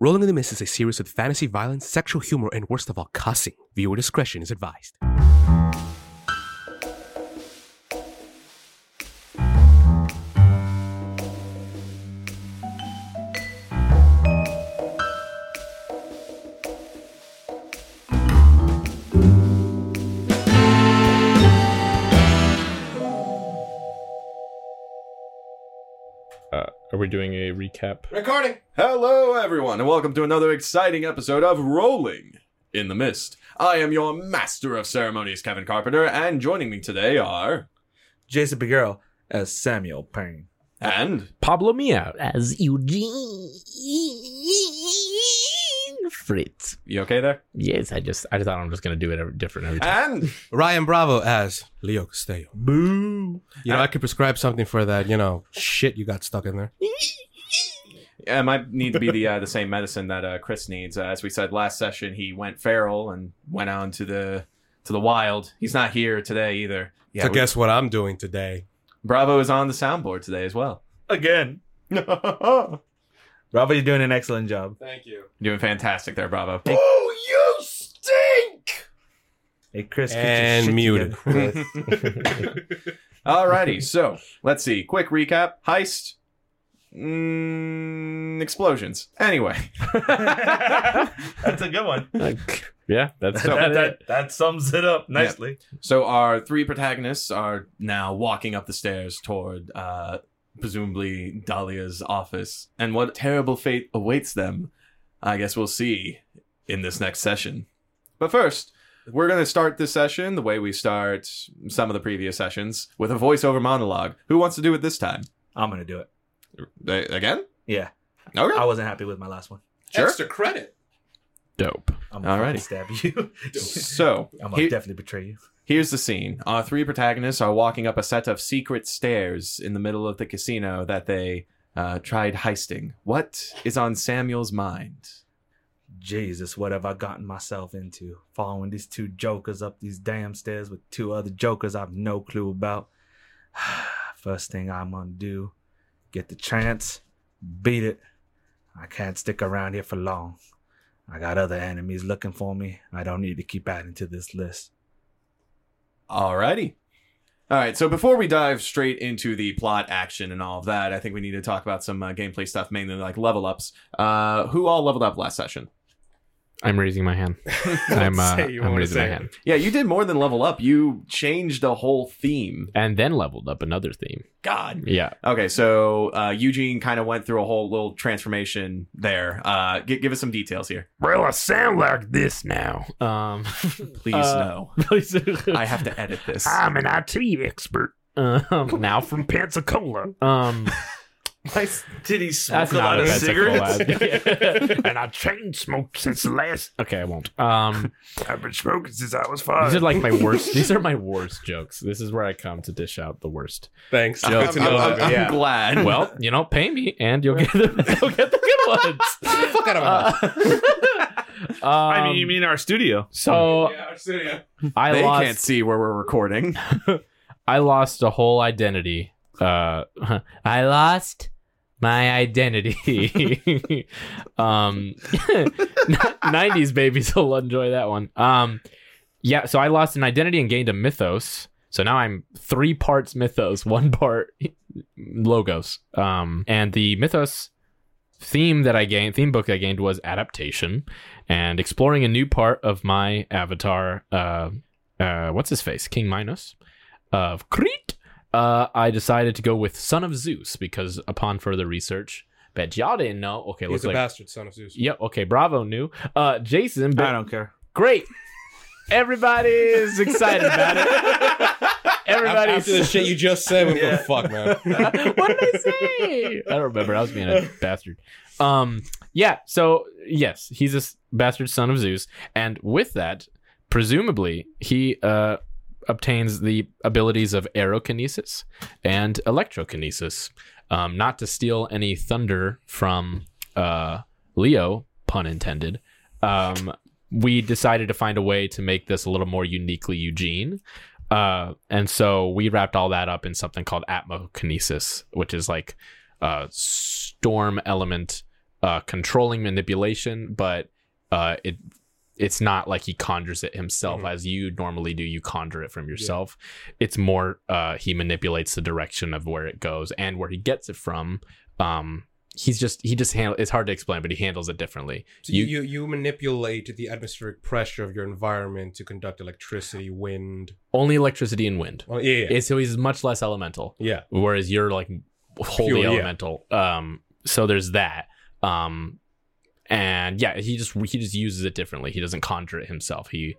Rolling in the Mist is a series with fantasy violence, sexual humor, and worst of all, cussing. Viewer discretion is advised. Doing a recap? Recording! Hello, everyone, and welcome to another exciting episode of Rolling in the Mist. I am your master of ceremonies, Kevin Carpenter, and joining me today are. Jason Figueroa as Samuel Payne. And. Pablo Meow. as Eugene Fritz. You okay there? Yes, I just I thought I'm just gonna do it every, different every time. And. Ryan Bravo as Leo Castello. Boo! You know, I could prescribe something for that, you know, shit you got stuck in there. Yeah, it might need to be the uh, the same medicine that uh, Chris needs. Uh, as we said last session, he went feral and went out into the to the wild. He's not here today either. Yeah, so we- guess what I'm doing today? Bravo is on the soundboard today as well. Again. Bravo, you're doing an excellent job. Thank you. You're Doing fantastic there, Bravo. Oh, you stink! Hey, Chris. get your And shit muted. together, Alrighty, so let's see. Quick recap: heist, mm, explosions. Anyway, That's a good one. Like, yeah, that's that, that, that sums it up nicely. so our three protagonists are now walking up the stairs toward, uh, presumably Dahlia's office, and what terrible fate awaits them, I guess we'll see in this next session. But first. We're going to start this session the way we start some of the previous sessions with a voiceover monologue. Who wants to do it this time? I'm going to do it. Again? Yeah. Okay. I wasn't happy with my last one. Sure. Extra credit. Dope. I'm going to Alrighty. stab you. So, I'm going to here- definitely betray you. Here's the scene. Our three protagonists are walking up a set of secret stairs in the middle of the casino that they uh, tried heisting. What is on Samuel's mind? Jesus, what have I gotten myself into? Following these two jokers up these damn stairs with two other jokers I've no clue about. First thing I'm gonna do, get the chance, beat it. I can't stick around here for long. I got other enemies looking for me. I don't need to keep adding to this list. Alrighty. All right, so before we dive straight into the plot, action, and all of that, I think we need to talk about some uh, gameplay stuff, mainly like level ups. Uh, who all leveled up last session? I'm raising my hand. I'm uh, Say you I'm raising say my it. hand. Yeah, you did more than level up. You changed the whole theme. And then leveled up another theme. God. Yeah. Okay, so uh, Eugene kind of went through a whole little transformation there. Uh, gi- give us some details here. Well, I sound like this now. Um, Please Uh, no. I have to edit this. I'm an IT expert. Um, now from Pensacola. Um, I did he that's smoke a not lot a of Pensacola. cigarettes? and I chain smoked since the last. Okay, I won't. Um, I've been smoking since I was five. these five. are like my worst. These are my worst jokes. This is where I come to dish out the worst. Thanks. I'm, Good to know. I'm- I'm yeah. glad. Well, you know, pay me, and you'll get the you'll get the good ones. fuck out of my Uh, I mean, um, you mean our studio? so yeah, our studio. I they lost. can't see where we're recording. I lost a whole identity. Uh, I lost my identity. um, 90s babies will enjoy that one. Um, yeah, so I lost an identity and gained a mythos. So now I'm three parts mythos, one part logos. Um, and the mythos theme that I gained, theme book I gained was adaptation and exploring a new part of my avatar. Uh, uh, what's his face? King Minos of Crete. Uh, I decided to go with Son of Zeus because upon further research, bet y'all didn't know. Okay, He's looks a like bastard son of Zeus. Yep. Okay. Bravo knew. Uh, Jason. I don't care. Great. Everybody's excited about it. Everybody's After the shit you just said, we Yeah. go fuck, man. what did I say? I don't remember. I was being a bastard. Um. Yeah. So yes, he's a bastard son of Zeus, and with that, presumably he uh obtains the abilities of aerokinesis and electrokinesis. Um, not to steal any thunder from uh Leo, pun intended. Um, we decided to find a way to make this a little more uniquely Eugene. Uh, and so we wrapped all that up in something called atmokinesis, which is like uh, storm element uh, controlling manipulation, but uh, it it's not like he conjures it himself Mhm. as you normally do. You conjure it from yourself. It's more uh, he manipulates the direction of where it goes and where he gets it from. Um, he's just he just handle. It's hard to explain, but he handles it differently. So You- you, you manipulate the atmospheric pressure of your environment to conduct electricity, wind. Only electricity and wind. Well, yeah, yeah, so he's much less elemental. yeah. whereas you're like wholly Pure, yeah. elemental. Um, so there's that. Um, and yeah, he just he just uses it differently. He doesn't conjure it himself. He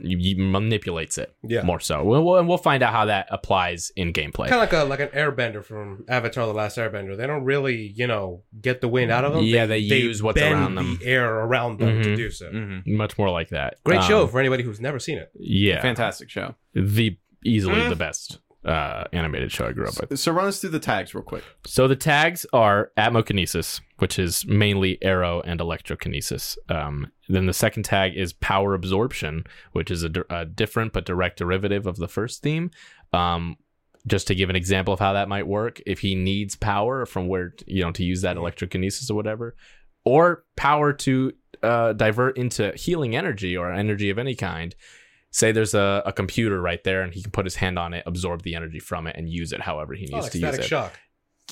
he manipulates it Yeah. more so. We'll, we'll, and we'll find out how that applies in gameplay. Kind of like a like an airbender from Avatar: The Last Airbender. They don't really, you know, get the wind out of them. Yeah, they use what's bend around them. the air around them to Mhm. do so. Mhm. Much more like that. Great Um, show for anybody who's never seen it. Yeah, Fantastic show. the easily Mm. the best uh, animated show I grew up with. So run us through the tags real quick. So the tags are atmokinesis, which is mainly aero and electrokinesis. Um, then the second tag is power absorption, which is a, a different but direct derivative of the first theme. Um, just to give an example of how that might work, if he needs power from where you know to use that electrokinesis or whatever, or power to uh, divert into healing energy or energy of any kind. Say there's a, a computer right there, and he can put his hand on it, absorb the energy from it, and use it however he Oh, needs like to use static it. shock.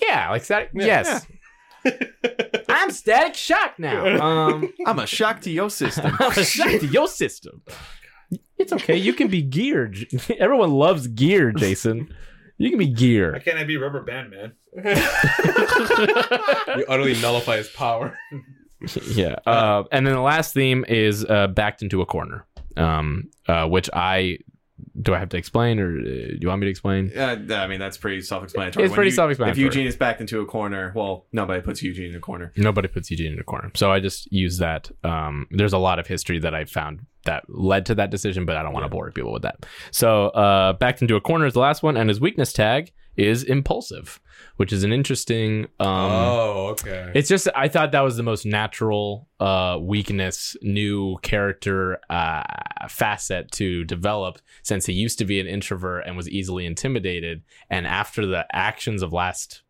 Yeah, like static. Yeah, yes. I'm static shock now. Um, I'm a shock to your system. I'm a shock to your system. It's okay. You can be gear. Everyone loves gear, Jason. You can be Why gear. can't I be rubber band man? you utterly nullify his power. yeah. Uh, and then the last theme is uh, backed into a corner, um, uh, which I do I have to explain or uh, do you want me to explain? Uh, I mean, that's pretty self-explanatory. It's When pretty you- self-explanatory. If Eugene is backed into a corner, well, nobody puts Eugene in a corner. Nobody puts Eugene in a corner. So I just use that. Um, there's a lot of history that I found that led to that decision, but I don't want to bore people with that. So uh, backed into a corner is the last one, and his weakness tag is impulsive, which is an interesting. Um, oh, okay. It's just I thought that was the most natural uh, weakness, new character uh, facet to develop since he used to be an introvert and was easily intimidated, and after the actions of last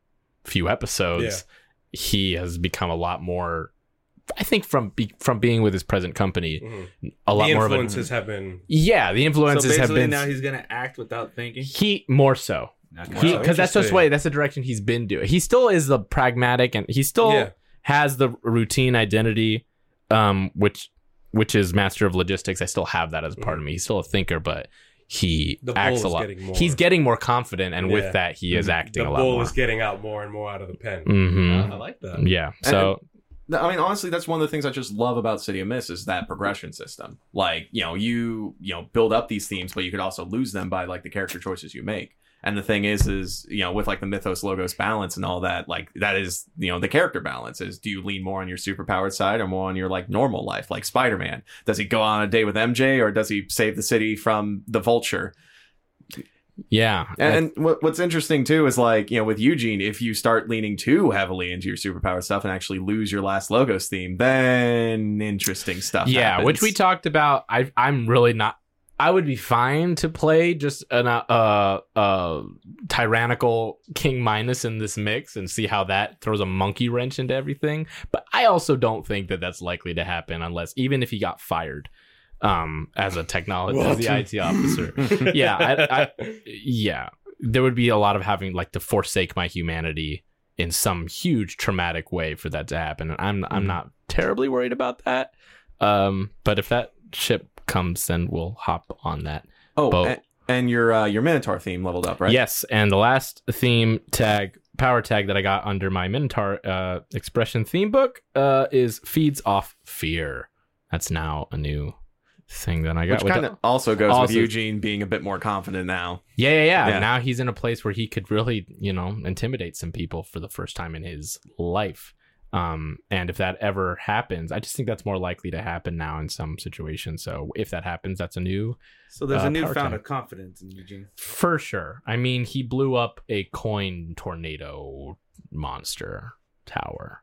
few episodes, he has become a lot more. I think from be, from being with his present company, Mhm. a lot the more of a influences have been. yeah. The So influences have been now he's gonna act without thinking. he more so Not Wow. gonna- because that's just way that's the direction he's been doing. He still is the pragmatic and he still Yeah. has the routine identity, um, which which is master of logistics. I still have that as part of me. He's still a thinker, but he The acts a is lot. getting more- He's getting more confident, and Yeah. with that, he is acting The a lot bull more. is getting out more and more out of the pen. hmm I like that. Yeah. So I mean, honestly, that's one of the things I just love about City of Mist is that progression system. Like, you know, you you know build up these themes, but you could also lose them by like the character choices you make. And the thing is, is you know, with like the mythos logos balance and all that, like that is you know the character balance is do you lean more on your superpowered side or more on your like normal life, like Spider Man? Does he go on a day with MJ or does he save the city from the Vulture? yeah, And, and what, what's interesting too is like, you know, with Eugene, if you start leaning too heavily into your superpower stuff and actually lose your last logos theme, then interesting stuff. yeah, happens. which we talked about. I I'm really not. I would be fine to play just an uh, uh, uh tyrannical King Minos in this mix and see how that throws a monkey wrench into everything. But I also don't think that that's likely to happen unless even if he got fired um as a technology as the IT officer. yeah, I, I, yeah, there would be a lot of having like to forsake my humanity in some huge traumatic way for that to happen. And I'm I'm not terribly worried about that. Um, but if that ship comes, then we'll hop on that. Oh, Bo- and, and your uh, your Minotaur theme leveled up, right? Yes, and the last theme tag, power tag that I got under my Minotaur uh, expression theme book uh, is feeds off fear. That's now a new thing that I got. Which kind of also goes also- with Eugene being a bit more confident now. Yeah, yeah, yeah, Yeah. Now he's in a place where he could really, you know, intimidate some people for the first time in his life. Um, and if that ever happens, I just think that's more likely to happen now in some situations. So if that happens, that's a new So there's Uh, a new found of confidence in Eugene. for sure. I mean, he blew up a coin tornado monster tower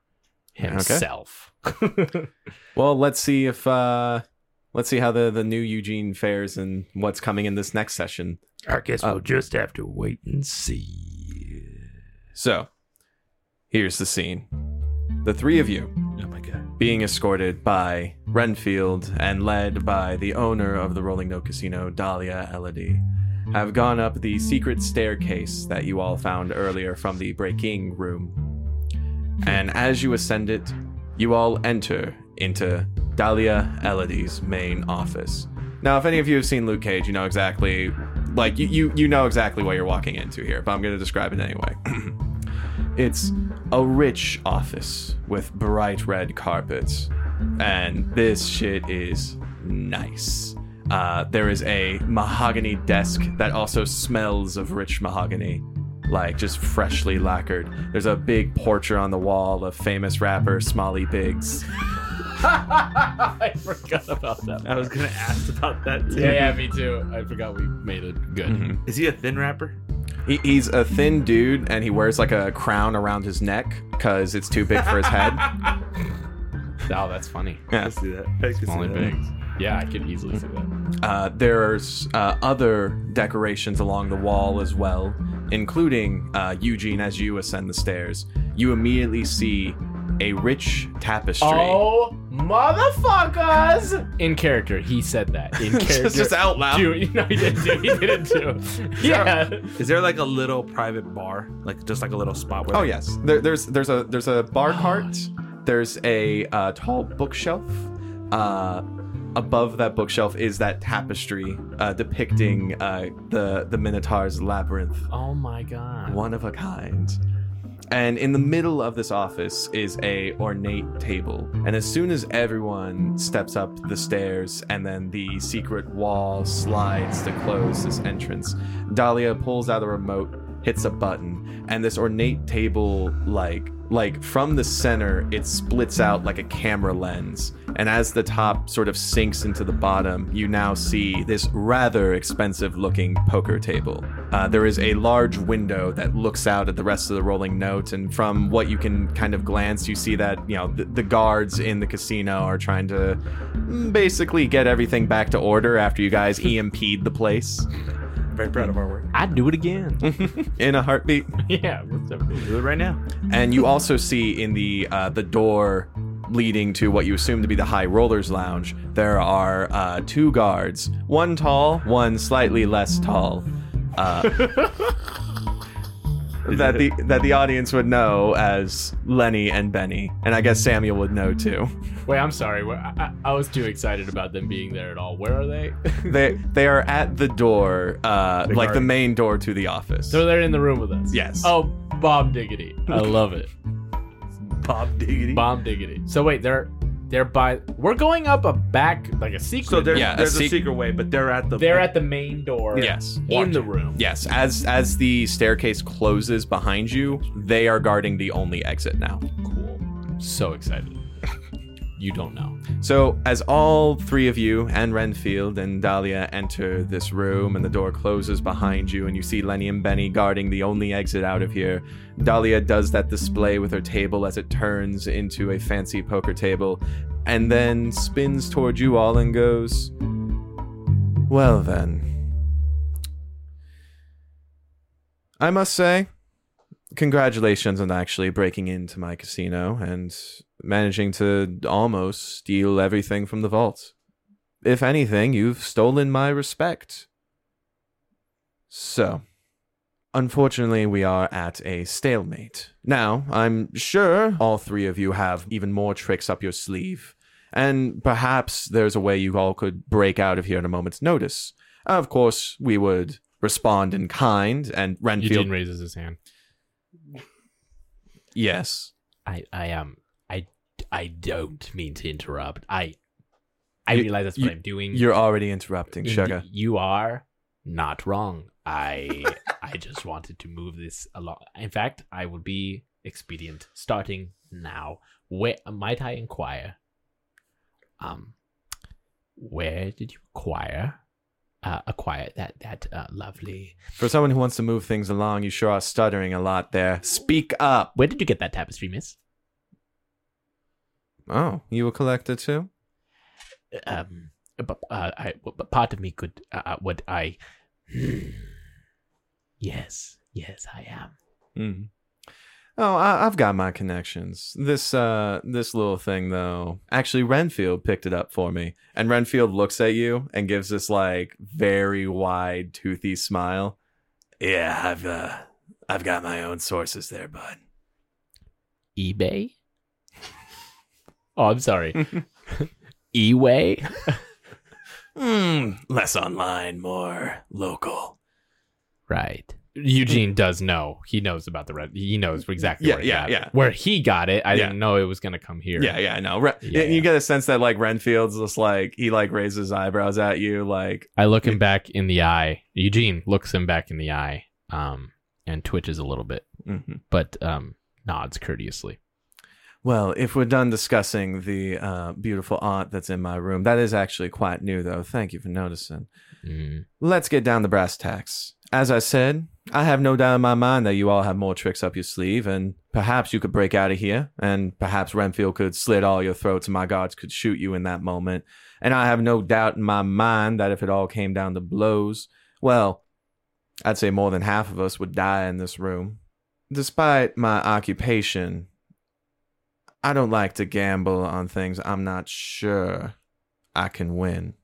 himself. Well, let's see if uh let's see how the the new Eugene fares and what's coming in this next session. I guess Uh, we'll just have to wait and see. So, here's the scene. The three of you oh being escorted by Renfield and led by the owner of the Rolling Note Casino, Dahlia Elodie, have gone up the secret staircase that you all found earlier from the breaking room. And as you ascend it, you all enter into Dahlia Elodie's main office. Now, if any of you have seen Luke Cage, you know exactly, like you you, you know exactly what you're walking into here. But I'm going to describe it anyway. it's a rich office with bright red carpets, and this shit is nice. Uh, there is a mahogany desk that also smells of rich mahogany, like just freshly lacquered. There's a big portrait on the wall of famous rapper Smalley Biggs. I forgot about that. I was gonna ask about that too. Yeah, yeah, me too. I forgot we made it good. Mhm. Is he a thin rapper? He, he's a thin dude, and he wears like a crown around his neck because it's too big for his head. Oh, that's funny. Yeah. I see that. I can see Small and that. bigs. Yeah, I could easily see that. Uh, there's uh, other decorations along the wall as well, including uh, Eugene as you ascend the stairs. You immediately see a rich tapestry. Oh, motherfuckers! In character, he said that. In character. just, just out loud. Dude, no, he didn't do. He didn't do. Yeah. Is there like a little private bar, like just like a little spot where? Oh yes, there, there's there's a there's a bar cart. There's a uh, tall bookshelf. Uh, above that bookshelf is that tapestry uh, depicting uh, the the Minotaur's labyrinth. Oh my god. one of a kind. And in the middle of this office is a ornate table. And as soon as everyone steps up the stairs and then the secret wall slides to close this entrance, Dahlia pulls out a remote, hits a button, and this ornate table like like from the center it splits out like a camera lens. And as the top sort of sinks into the bottom you now see this rather expensive looking poker table. Uh, there is a large window that looks out at the rest of the rolling note and from what you can kind of glance you see that you know the, the guards in the casino are trying to mm, basically get everything back to order after you guys EMP'd the place Very proud of our work. I'd do it again. in a heartbeat yeah. What's up? Do it right now. and you also see in the uh, the door leading to what you assume to be the High Rollers Lounge, there are uh, two guards, one tall, one slightly less tall. Uh, that the that the audience would know as Lenny and Benny, and I guess Samuel would know too. Wait, I'm sorry. I, I, I was too excited about them being there at all. Where are they? They they are at the door, uh, The like the main door to the office. so they're in the room with us. Yes. Oh, Bob diggity. I love it. Bob Diggity. Bob diggity. So wait, they're they're by. We're going up a back like a secret. So there's, Yeah, a there's a, sec- secret way, but they're at the. they're at the main door. Yes. In the room. Yes, as as the staircase closes behind you, they are guarding the only exit now. Cool. So excited. You don't know. So, as all three of you and Renfield and Dahlia enter this room and the door closes behind you, and you see Lenny and Benny guarding the only exit out of here, Dahlia does that display with her table as it turns into a fancy poker table and then spins toward you all and goes, Well, then. I must say, congratulations on actually breaking into my casino and managing to almost steal everything from the vault. If anything, you've stolen my respect. So, unfortunately, we are at a stalemate. Now, I'm sure all three of you have even more tricks up your sleeve, and perhaps there's a way you all could break out of here at a moment's notice. Of course, we would respond in kind, and Renfield. Eugene raises his hand. yes. I I am I don't mean to interrupt. I I You- realize that's you- what I'm doing. You're already interrupting, Sugar. You are not wrong. I I just wanted to move this along. In fact, I will be expedient starting now. Where might I inquire? Um, where did you acquire uh, acquire that that uh, lovely? For someone who wants to move things along, you sure are stuttering a lot there. Speak up. Where did you get that tapestry, Miss? Oh, you a collector too? um but uh, I but part of me could uh, uh, would I yes yes I am Hmm. Oh, I, I've got my connections. This uh this little thing though. Actually Renfield picked it up for me. And Renfield looks at you and gives this like very wide toothy smile. Yeah, I've uh I've got my own sources there, bud. eBay. Oh, I'm sorry. eWay. Hmm, less online, more local. Right. Eugene does know. He knows about the red. He knows exactly Yeah, where he yeah, got yeah. it. Where he got it, I Yeah. didn't know it was going to come here. Yeah, yeah, I know. Re- Yeah, you get a sense that like Renfield's just like he like raises eyebrows at you, like I look him back in the eye. Eugene looks him back in the eye, um, and twitches a little bit, mhm. but um, nods courteously. Well, if we're done discussing the uh, beautiful aunt that's in my room, that is actually quite new, though. Thank you for noticing. Mm. Let's get down to brass tacks. As I said, I have no doubt in my mind that you all have more tricks up your sleeve, and perhaps you could break out of here, and perhaps Renfield could slit all your throats, and my guards could shoot you in that moment. And I have no doubt in my mind that if it all came down to blows, well, I'd say more than half of us would die in this room. Despite my occupation, I don't like to gamble on things I'm not sure I can win.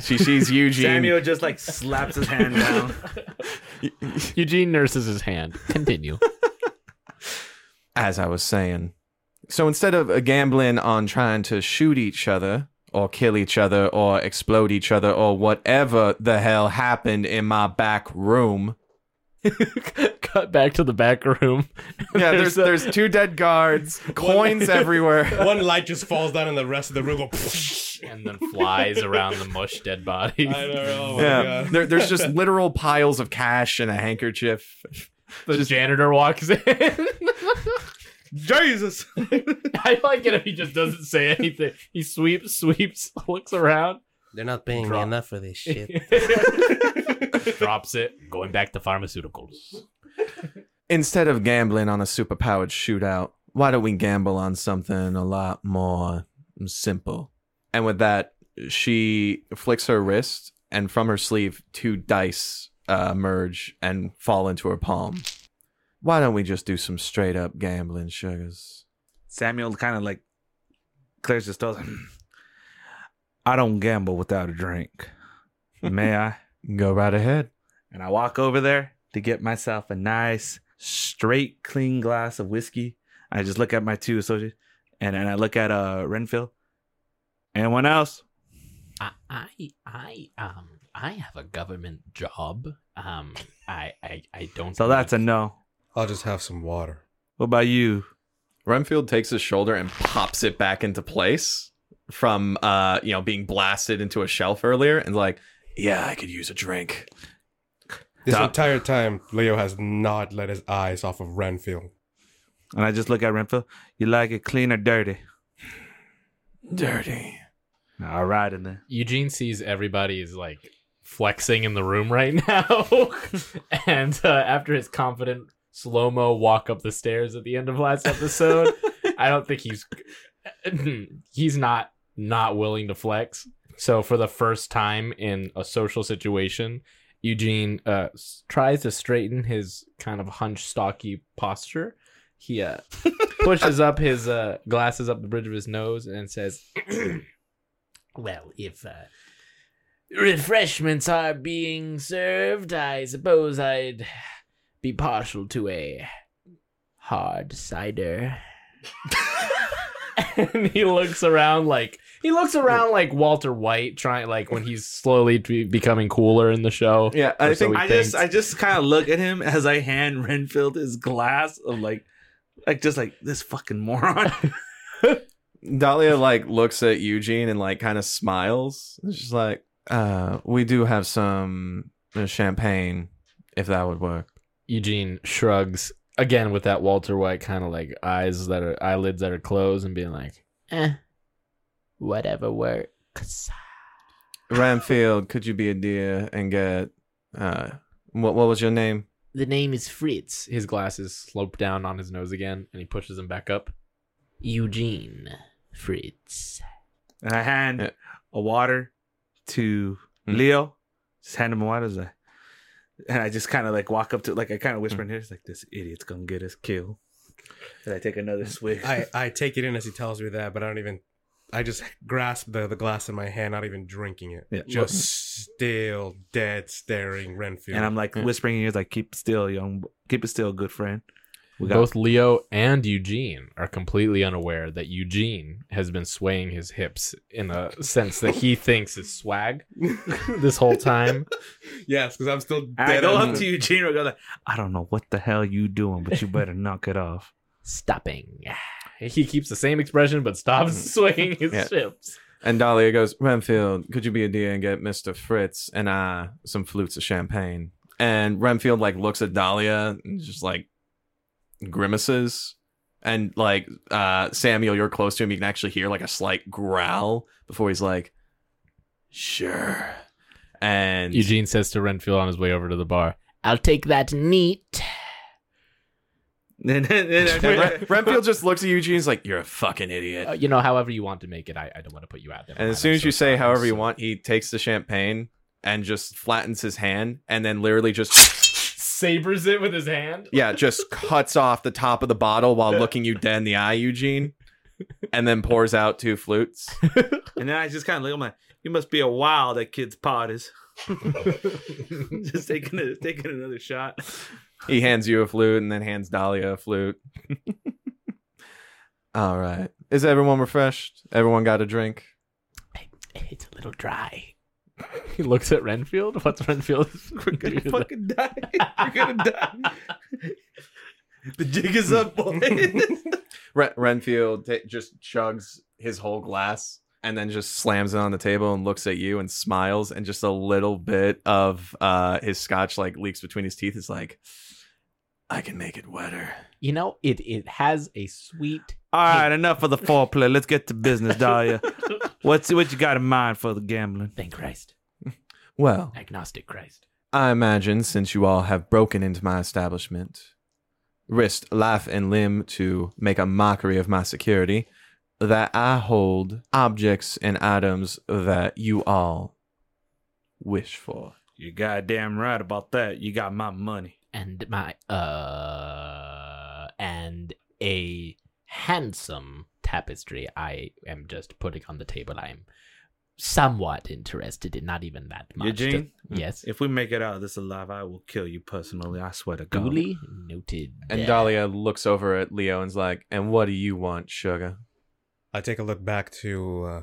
She sees Eugene. Samuel just like slaps his hand down. Eugene nurses his hand. Continue. as I was saying. So instead of uh, gambling on trying to shoot each other or kill each other or explode each other or whatever the hell happened in my back room. Cut back to the back room. Yeah, there's there's two dead guards, coins everywhere. One light just falls down and the rest of the room goes. and then flies around the mush dead body. Know. Oh Yeah, God. there, there's just literal piles of cash and a handkerchief. The janitor walks in. Jesus. I like it if he just doesn't say anything. He sweeps, sweeps, looks around, They're not paying Drop. me enough for this shit. drops it, going back to pharmaceuticals. Instead of gambling on a superpowered shootout, why don't we gamble on something a lot more simple? And with that, she flicks her wrist, and from her sleeve, two dice uh, emerge and fall into her palm. Why don't we just do some straight up gambling, sugars? Samuel kind of like clears his throat. I don't gamble without a drink. May I? Go right ahead. And I walk over there to get myself a nice, straight, clean glass of whiskey. I just look at my two associates, and then I look at uh Renfield. Anyone else? I, I, I, um, I have a government job. Um, I, I, I don't. So that's a no. I'll just have some water. What about you? Renfield takes his shoulder and pops it back into place from uh, you know, being blasted into a shelf earlier and like, yeah, I could use a drink. This Duh. entire time, Leo has not let his eyes off of Renfield. And I just look at Renfield. You like it clean or dirty? Dirty. All right, and then Eugene sees everybody is like flexing in the room right now, and uh, after his confident slow mo walk up the stairs at the end of last episode, I don't think he's he's not not willing to flex. So for the first time in a social situation, Eugene uh, tries to straighten his kind of hunched, stocky posture. He uh, pushes up his uh, glasses up the bridge of his nose and says, "Well, if uh, refreshments are being served, I suppose I'd be partial to a hard cider." and he looks around like he looks around like Walter White, trying like when he's slowly be- becoming cooler in the show. Yeah, I think he I just. I just kind of look at him as I hand Renfield his glass of like like just like this fucking moron. Dahlia like looks at Eugene and like kind of smiles. It's just like, uh, we do have some uh, champagne, if that would work. Eugene shrugs again with that Walter White kind of like eyes that are eyelids that are closed and being like, "Eh, whatever works." Renfield, could you be a dear and get uh, what what was your name? The name is Fritz. His glasses slope down on his nose again, and he pushes them back up. Eugene Fritz. and I hand Yeah. a water to Hmm. Leo. Just hand him a water. He's like, And I just kind of like walk up to like I kind of whisper in his like this idiot's gonna get us killed. And I take another swig. I, I take it in as he tells me that, but I don't even. I just grasp the, the glass in my hand, not even drinking it. Yeah. Just still dead staring Renfield. and I'm like whispering in his like keep still, young, keep it still, good friend. We got Both Leo and Eugene are completely unaware that Eugene has been swaying his hips in a sense that he thinks is swag this whole time. yes, because I'm still And I dead. go on up to Eugene and go like, I don't know what the hell you doing, but you better knock it off. Stopping. He keeps the same expression but stops swaying his Yeah. hips. And Dahlia goes, Renfield, could you be a dear and get Mr. Fritz and I some flutes of champagne? And Renfield like looks at Dahlia and just like grimaces. And like uh Samuel, you're close to him, you can actually hear like a slight growl before he's like, Sure. And Eugene says to Renfield on his way over to the bar, I'll take that neat. And then- and and then- Ren- Renfield just looks at Eugene, he's like, You're a fucking idiot. uh, you know, however you want to make it. I, I don't want to put you out there. And as soon as so you say sorry. however you want, he takes the champagne and just flattens his hand and then literally just sabers it with his hand. yeah, just cuts off the top of the bottle while looking you dead in the eye, Eugene, and then pours out two flutes. and then I just kind of look. I'm like, you must be a wild at kids' parties. just taking a, taking another shot. He hands you a flute and then hands Dahlia a flute. All right. Is everyone refreshed? Everyone got a drink? It's a little dry. he looks at Renfield. What's Renfield? We're gonna fucking die. We're gonna die. the jig is up, boys. Ren- Renfield ta just chugs his whole glass and then just slams it on the table and looks at you and smiles and just a little bit of uh his scotch like leaks between his teeth is like I can make it wetter. You know, it it has a sweet. All right, enough of the foreplay. Let's get to business, Dahlia. What's what you got in mind for the gambling? Thank Christ. Well, Agnostic Christ. I imagine since you all have broken into my establishment, risked life and limb to make a mockery of my security, that I hold objects and items that you all wish for. You're goddamn right about that. You got my money. And my uh and a handsome tapestry I am just putting on the table. I'm somewhat interested in, not even that much. Eugene? yes. If we make it out of this alive, I will kill you personally. I swear to God. Duly noted. And Dahlia looks over at Leo and's like, And what do you want, sugar? I take a look back to uh,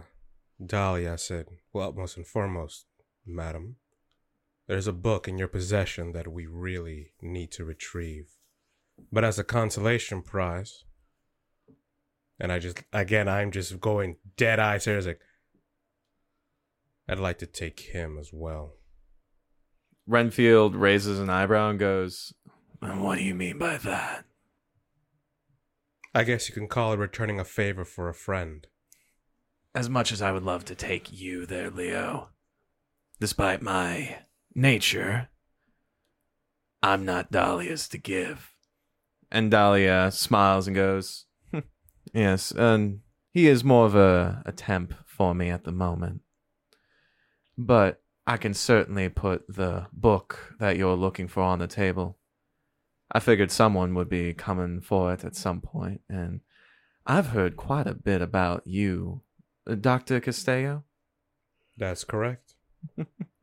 Dahlia. I said, Well, most and foremost, madam, there's a book in your possession that we really need to retrieve. But as a consolation prize, and I just, again, I'm just going dead eye serious, like, I'd like to take him as well. Renfield raises an eyebrow and goes, And what do you mean by that? I guess you can call it returning a favor for a friend. As much as I would love to take you there, Leo, despite my nature, I'm not Dahlia's to give. And Dahlia smiles and goes, "Hmm, Yes, and he is more of a, a temp for me at the moment. But I can certainly put the book that you're looking for on the table. I figured someone would be coming for it at some point, and I've heard quite a bit about you, Dr. Castello. That's correct.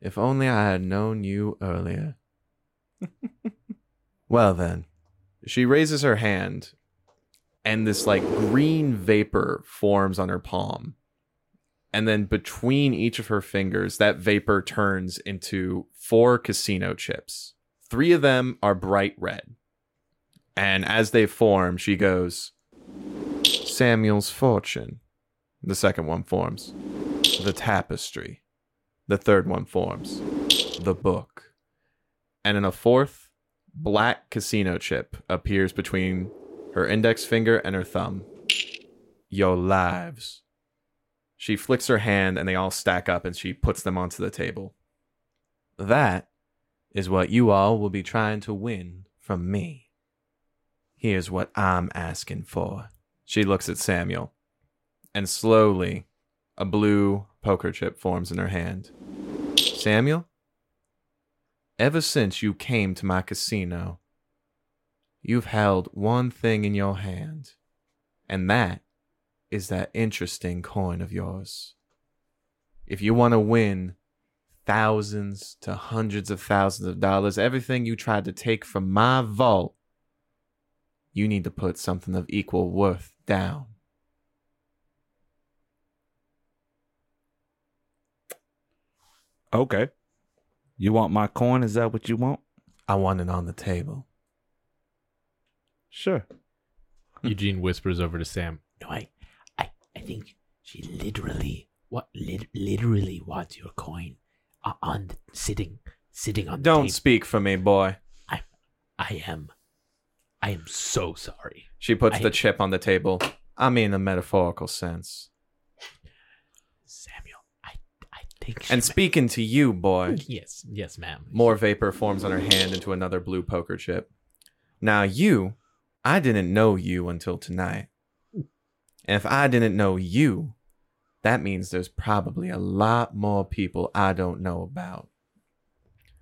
If only I had known you earlier. well, then. She raises her hand, and this like green vapor forms on her palm. And then between each of her fingers, that vapor turns into four casino chips. Three of them are bright red. And as they form, she goes, Samuel's fortune. The second one forms, the tapestry. The third one forms the book. And in a fourth, black casino chip appears between her index finger and her thumb. Your lives. She flicks her hand and they all stack up and she puts them onto the table. That is what you all will be trying to win from me. Here's what I'm asking for. She looks at Samuel, and slowly a blue poker chip forms in her hand. Samuel, ever since you came to my casino, you've held one thing in your hand, and that is that interesting coin of yours. If you want to win thousands to hundreds of thousands of dollars, everything you tried to take from my vault, you need to put something of equal worth down. Okay. You want my coin? Is that what you want? I want it on the table. Sure. Eugene whispers over to Sam. No, I, I, I think she literally, what, lit, literally wants your coin uh, on the, sitting, sitting on. Don't the speak for me, boy. I, I am, I am so sorry. She puts I- the chip on the table. I mean the metaphorical sense. Samuel, I, I think. And speaking to you, boy, Yes, yes, ma'am. more vapor forms on her hand into another blue poker chip. Now, you, I didn't know you until tonight. And if I didn't know you, that means there's probably a lot more people I don't know about.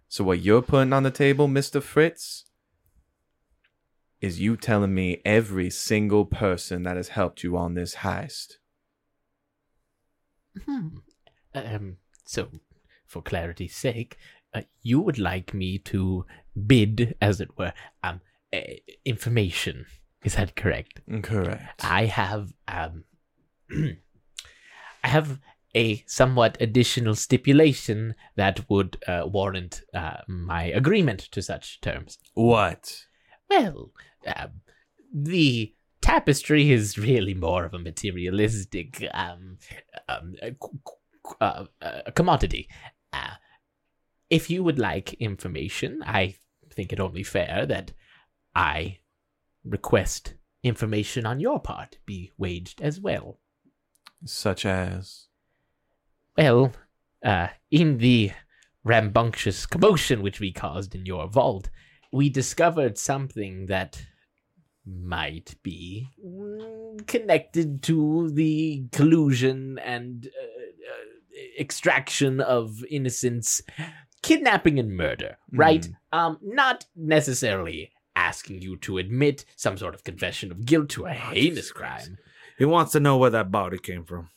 So, what you're putting on the table, Mr. Fritz, is you telling me every single person that has helped you on this heist. Hmm. Um. So, for clarity's sake, uh, you would like me to bid, as it were, um, uh, information. Is that correct? Correct. I have um I have a somewhat additional stipulation that would uh, warrant uh, my agreement to such terms. What? Well, um, the tapestry is really more of a materialistic um, um, uh, qu- uh, commodity. Uh, if you would like information, I think it only fair that I request information on your part be waged as well. Such as. Well, uh, in the rambunctious commotion which we caused in your vault, we discovered something that might be mm, connected to the collusion and uh, extraction of innocence, kidnapping and murder. Right? Um, not necessarily asking you to admit some sort of confession of guilt to a heinous crime. He wants to know where that body came from.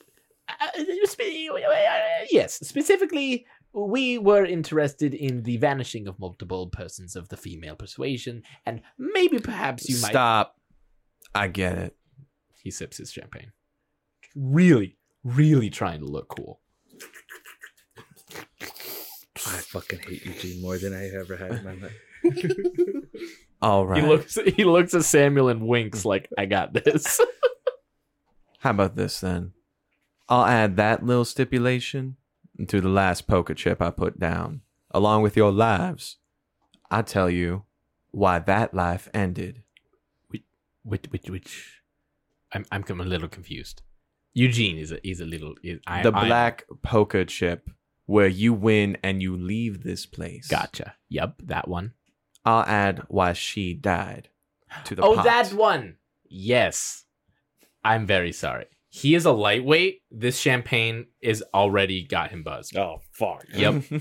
Uh, spe- uh, yes, specifically, we were interested in the vanishing of multiple persons of the female persuasion, and maybe perhaps you might. Stop. I get it. He sips his champagne. Really, really trying to look cool. I fucking hate Eugene more than I ever had in my life. All right. He looks he looks at Samuel and winks like, I got this. How about this then? I'll add that little stipulation to the last poker chip I put down. Along with your lives, I tell you why that life ended. Which, which, which? which? I'm I'm a little confused. Eugene is a is a little is, I, the I- black poker chip where you win and you leave this place. Gotcha. Yep, that one. I'll add why she died to the oh, pot. that one. Yes. I'm very sorry. He is a lightweight. This champagne is already got him buzzed. Oh fuck. Yep.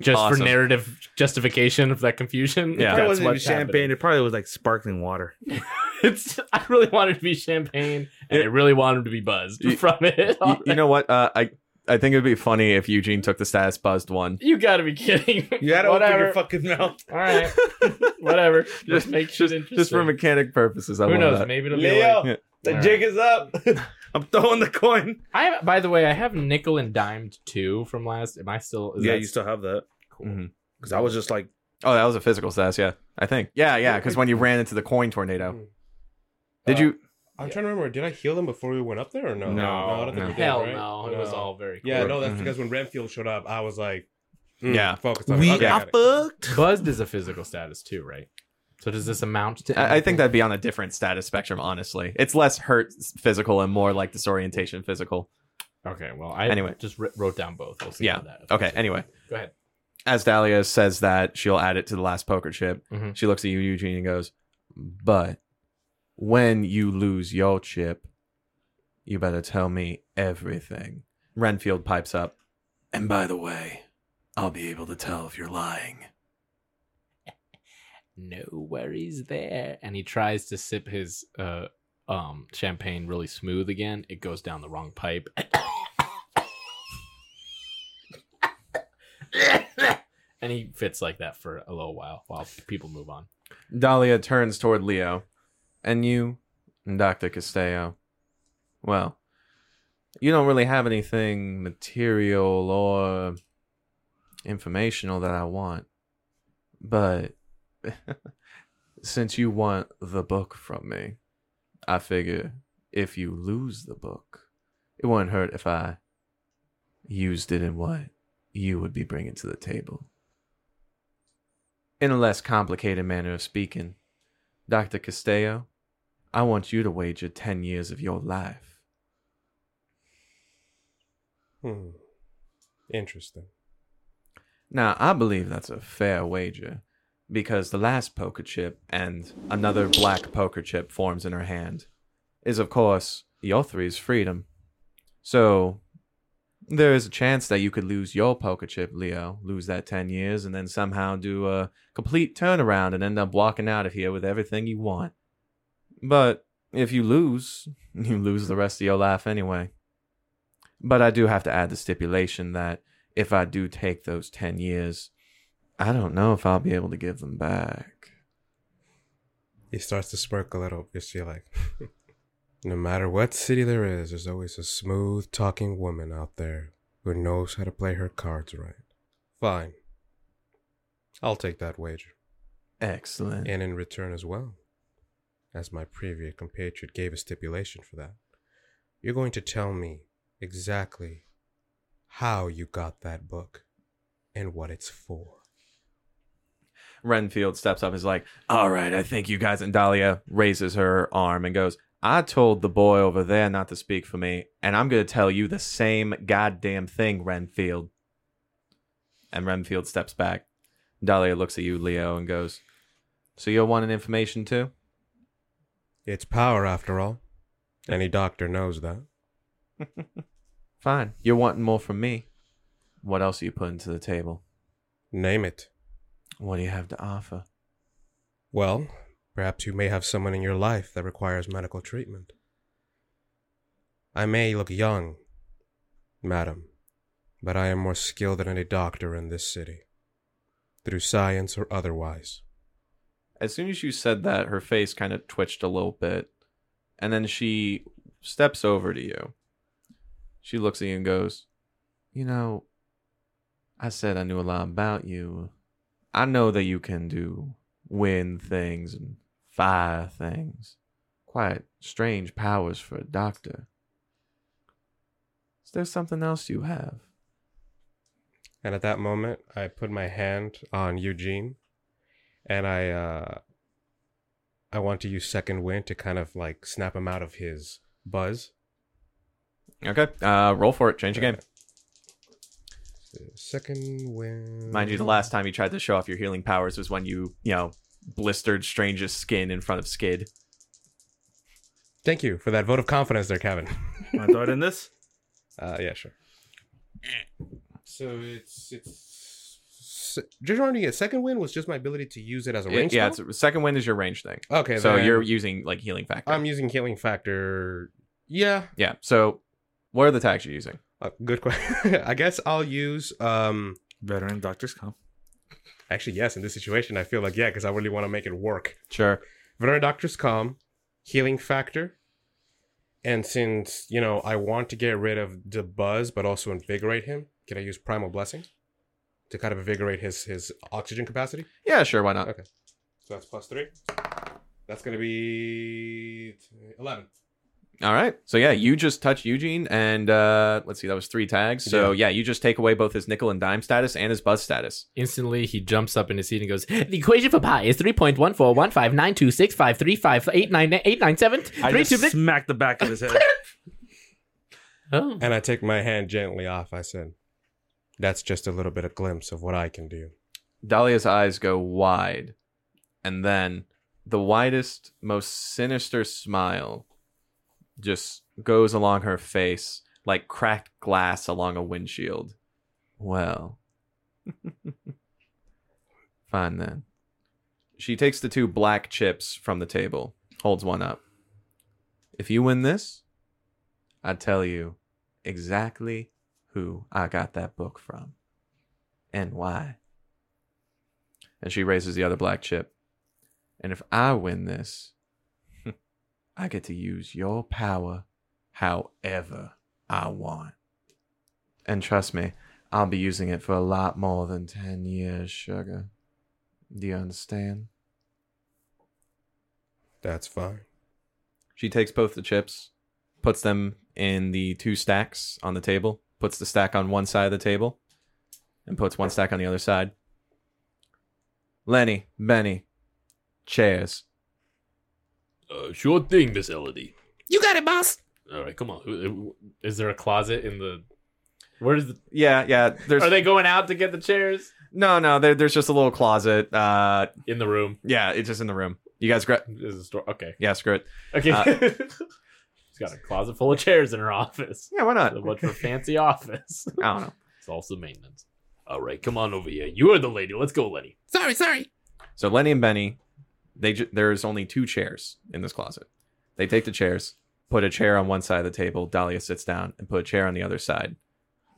Just Awesome. for narrative justification of that confusion. Yeah. It that's wasn't even what's champagne. happening. It probably was like sparkling water. It's. I really wanted to be champagne, and I really wanted to be buzzed You- from it. you, you know what? Uh, I I think it'd be funny if Eugene took the status buzzed one. You gotta be kidding. You gotta Whatever. open your fucking mouth. All right. Whatever. Just Just make just, shit just for mechanic purposes. I Who knows? that. Maybe it'll be Leo, like. the All jig is up. I'm throwing the coin. I by the way, I have nickel and dimed too from last. Am I still? Is yeah, that you still have that. cool? Because I was just like, Oh, that was a physical status. Yeah, I think. Yeah, yeah. Because when you ran into the coin tornado, did Uh, you? I'm trying to remember. Did I heal them before we went up there or no? No. I don't think No. did, Hell right? no! It was all very cool. Yeah, no, that's Mhm. because when Renfield showed up, I was like, mm, Yeah. focus on we. Okay, are got fucked. Buzzed is a physical status too, right? So does this amount to? I, I think that'd be on a different status spectrum. Honestly, it's less hurt physical and more like disorientation physical. Okay, well, I Anyway. just wrote down both. We'll see Yeah. that. Okay. Anyway, go ahead. as Dahlia says that she'll add it to the last poker chip, Mhm. she looks at you, Eugene, and goes, "But when you lose your chip, you better tell me everything." Renfield pipes up, and by the way, I'll be able to tell if you're lying. No worries there. And he tries to sip his uh um champagne really smooth again. It goes down the wrong pipe. and he fits like that for a little while while people move on. Dahlia turns toward Leo. And you, Dr. Castello. Well, you don't really have anything material or informational that I want. But since you want the book from me, I figure if you lose the book, it wouldn't hurt if I used it in what you would be bringing to the table. In a less complicated manner of speaking, Dr. Castello, I want you to wager 10 years of your life. Hmm. Interesting. Now, I believe that's a fair wager because the last poker chip and another black poker chip forms in her hand is, of course, your three's freedom. So, there is a chance that you could lose your poker chip, Leo, lose that 10 years, and then somehow do a complete turnaround and end up walking out of here with everything you want. But if you lose, you lose the rest of your life anyway. But I do have to add the stipulation that if I do take those 10 years, I don't know if I'll be able to give them back. He starts to smirk a little. Just feel like, no matter what city there is, there's always a smooth talking woman out there who knows how to play her cards right. Fine. I'll take that wager. Excellent. And in return as well, as my previous compatriot gave a stipulation for that, you're going to tell me exactly how you got that book and what it's for. Renfield steps up and is like, All right, I think you guys. And Dahlia raises her arm and goes, I told the boy over there not to speak for me, and I'm going to tell you the same goddamn thing, Renfield. And Renfield steps back. Dahlia looks at you, Leo, and goes, So you're wanting information too? It's power, after all. Any doctor knows that. Fine. You're wanting more from me. What else are you putting to the table? Name it. What do you have to offer? Well, perhaps you may have someone in your life that requires medical treatment. I may look young, madam, but I am more skilled than any doctor in this city, through science or otherwise. As soon as you said that, her face kind of twitched a little bit, and then she steps over to you. She looks at you and goes, You know, I said I knew a lot about you. I know that you can do wind things and fire things. Quite strange powers for a doctor. Is there something else you have? And at that moment, I put my hand on Eugene, and I uh, I want to use second wind to kind of like snap him out of his buzz. Okay, uh, roll for it. Change the game. Second wind. Mind you, the last time you tried to show off your healing powers was when you, you know, blistered Strange's skin in front of Skid. Thank you for that vote of confidence, there, Kevin. Want to throw it in this? Uh, yeah, sure. So it's it's s- just reminding you, second wind was just my ability to use it as a range. yeah, spell? it's, second wind is your range thing. okay. so you're using like healing factor. I'm using healing factor. Yeah, yeah. So what are the tags you're using? uh, good question. I guess I'll use um. Veteran doctor's calm. Actually, yes. In this situation, I feel like yeah, because I really want to make it work. Sure. Veteran Doctor's Calm, Healing Factor, and since you know I want to get rid of the buzz, but also invigorate him, can I use Primal Blessing to kind of invigorate his his oxygen capacity? Yeah, sure. Why not? Okay. So that's plus three. That's gonna be eleven. All right. So yeah, you just touch Eugene, and uh let's see, that was three tags. So yeah, you just take away both his nickel and dime status and his buzz status. Instantly, he jumps up in his seat and goes, The equation for pi is 3.141592653589897. I Three just two- smacked the back of his head. Oh. And I take my hand gently off. I said, "That's just a little bit of glimpse of what I can do." Dahlia's eyes go wide, and then the widest, most sinister smile just goes along her face like cracked glass along a windshield. Well, Fine then. She takes the two black chips from the table, holds one up. If you win this, I tell you exactly who I got that book from and why. And she raises the other black chip. And if I win this, I get to use your power however I want. And trust me, I'll be using it for a lot more than 10 years, sugar. Do you understand? That's fine. She takes both the chips, puts them in the two stacks on the table, puts the stack on one side of the table, and puts one stack on the other side. Lenny, Benny, chairs. Uh, sure thing, Miss Elodie. You got it, boss. All right, come on. Who- who- Is there a closet in the? Where's the? Yeah, yeah. There's Are they going out to get the chairs no, no. There's just a little closet. Uh, in the room? yeah, it's just in the room. You guys, gra- Is a store? Okay, yeah, screw it. okay. Uh, She's got a closet full of chairs in her office. Yeah, why not? So much for fancy office. I don't know. It's also maintenance. All right, come on over here. You are the lady. Let's go, Lenny. Sorry, sorry. So Lenny and Benny, they ju- there's only two chairs in this closet. They take the chairs, put a chair on one side of the table. Dahlia sits down and put a chair on the other side.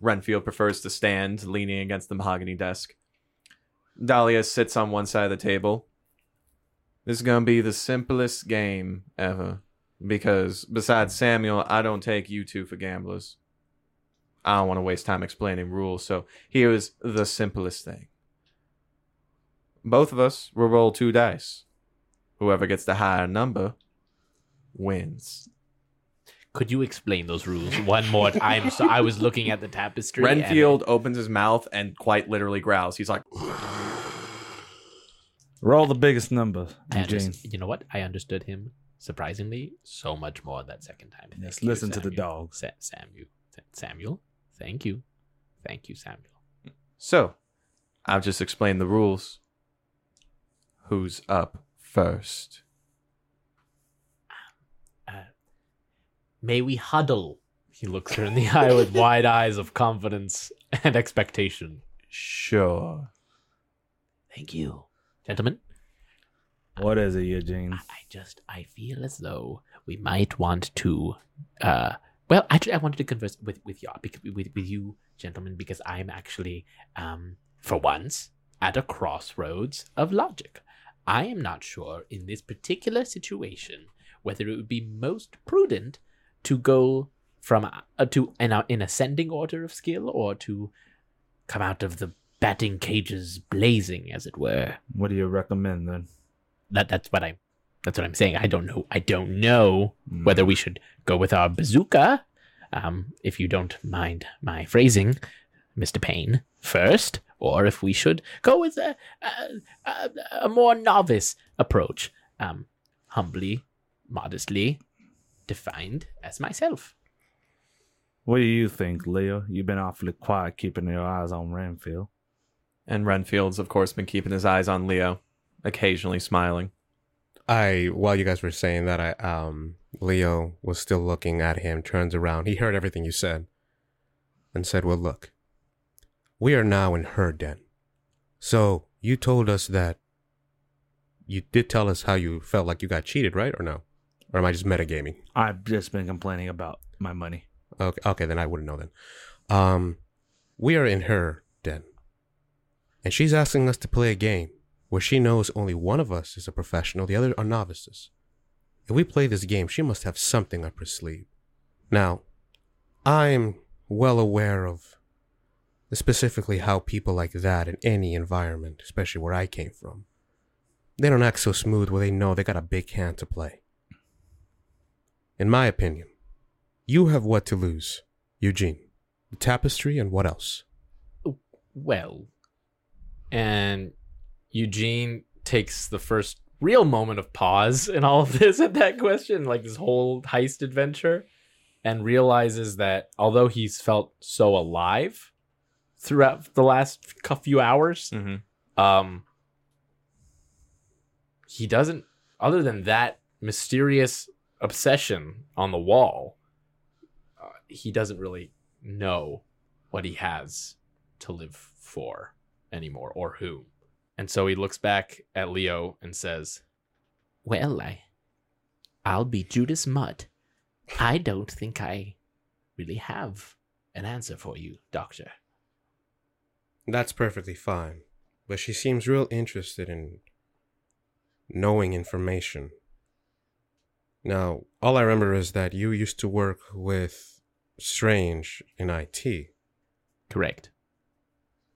Renfield prefers to stand, leaning against the mahogany desk. Dahlia sits on one side of the table. This is gonna be the simplest game ever, because besides Samuel, I don't take you two for gamblers. I don't want to waste time explaining rules, so here is the simplest thing both of us will roll two dice. Whoever gets the higher number wins. Could you explain those rules one more time? So I was looking at the tapestry. and- Renfield opens his mouth and quite literally growls. He's like, Roll the biggest number, I Eugene. underst- you know what? I understood him surprisingly so much more that second time. Thank Yes, you, listen to the dog. Sa- Samuel. Sa- Samuel. Thank you. Thank you, Samuel. So, I've just explained the rules. Who's up first? Um, uh, may we huddle? He looks her in the eye with wide eyes of confidence and expectation. Sure. Thank you, gentlemen. What is it, Eugene? I I just I feel as though we might want to uh well actually I wanted to converse with with you because with, with you gentlemen because I'm actually um for once at a crossroads of logic. I am not sure in this particular situation whether it would be most prudent to go from uh, to an in ascending order of skill or to come out of the batting cages blazing as it were What do you recommend then? That that's what I that's what I'm saying. I don't know. I don't know whether we should go with our bazooka, um, if you don't mind my phrasing, Mister Payne, first, or if we should go with a a, a, a more novice approach, um, humbly, modestly defined as myself. What do you think, Leo? You've been awfully quiet keeping your eyes on Renfield. And Renfield's, of course, been keeping his eyes on Leo, occasionally smiling. I while you guys were saying that, I um Leo was still looking at him. Turns around. He heard everything you said, and said, "Well, look, we are now in her den. So you told us that you did tell us how you felt like you got cheated, right? Or no? Or am I just metagaming? I've just been complaining about my money. Okay, okay, then I wouldn't know then. Um, we are in her den, and she's asking us to play a game where she knows only one of us is a professional, the other are novices. If we play this game, she must have something up her sleeve. Now, I'm well aware of specifically how people like that in any environment, especially where I came from, they don't act so smooth where they know they got a big hand to play. In my opinion, you have what to lose, Eugene. The tapestry and what else? Well, And Eugene takes the first real moment of pause in all of this at that question, like this whole heist adventure, and realizes that although he's felt so alive throughout the last few hours, Mm-hmm. um, he doesn't. Other than that mysterious obsession on the wall, uh, he doesn't really know what he has to live for. anymore or who. And so he looks back at Leo and says, Well, I, I'll be Judas Mudd. I don't think I really have an answer for you, Doctor. That's perfectly fine. But she seems real interested in knowing information. Now, all I remember is that you used to work with Strange in IT. Correct.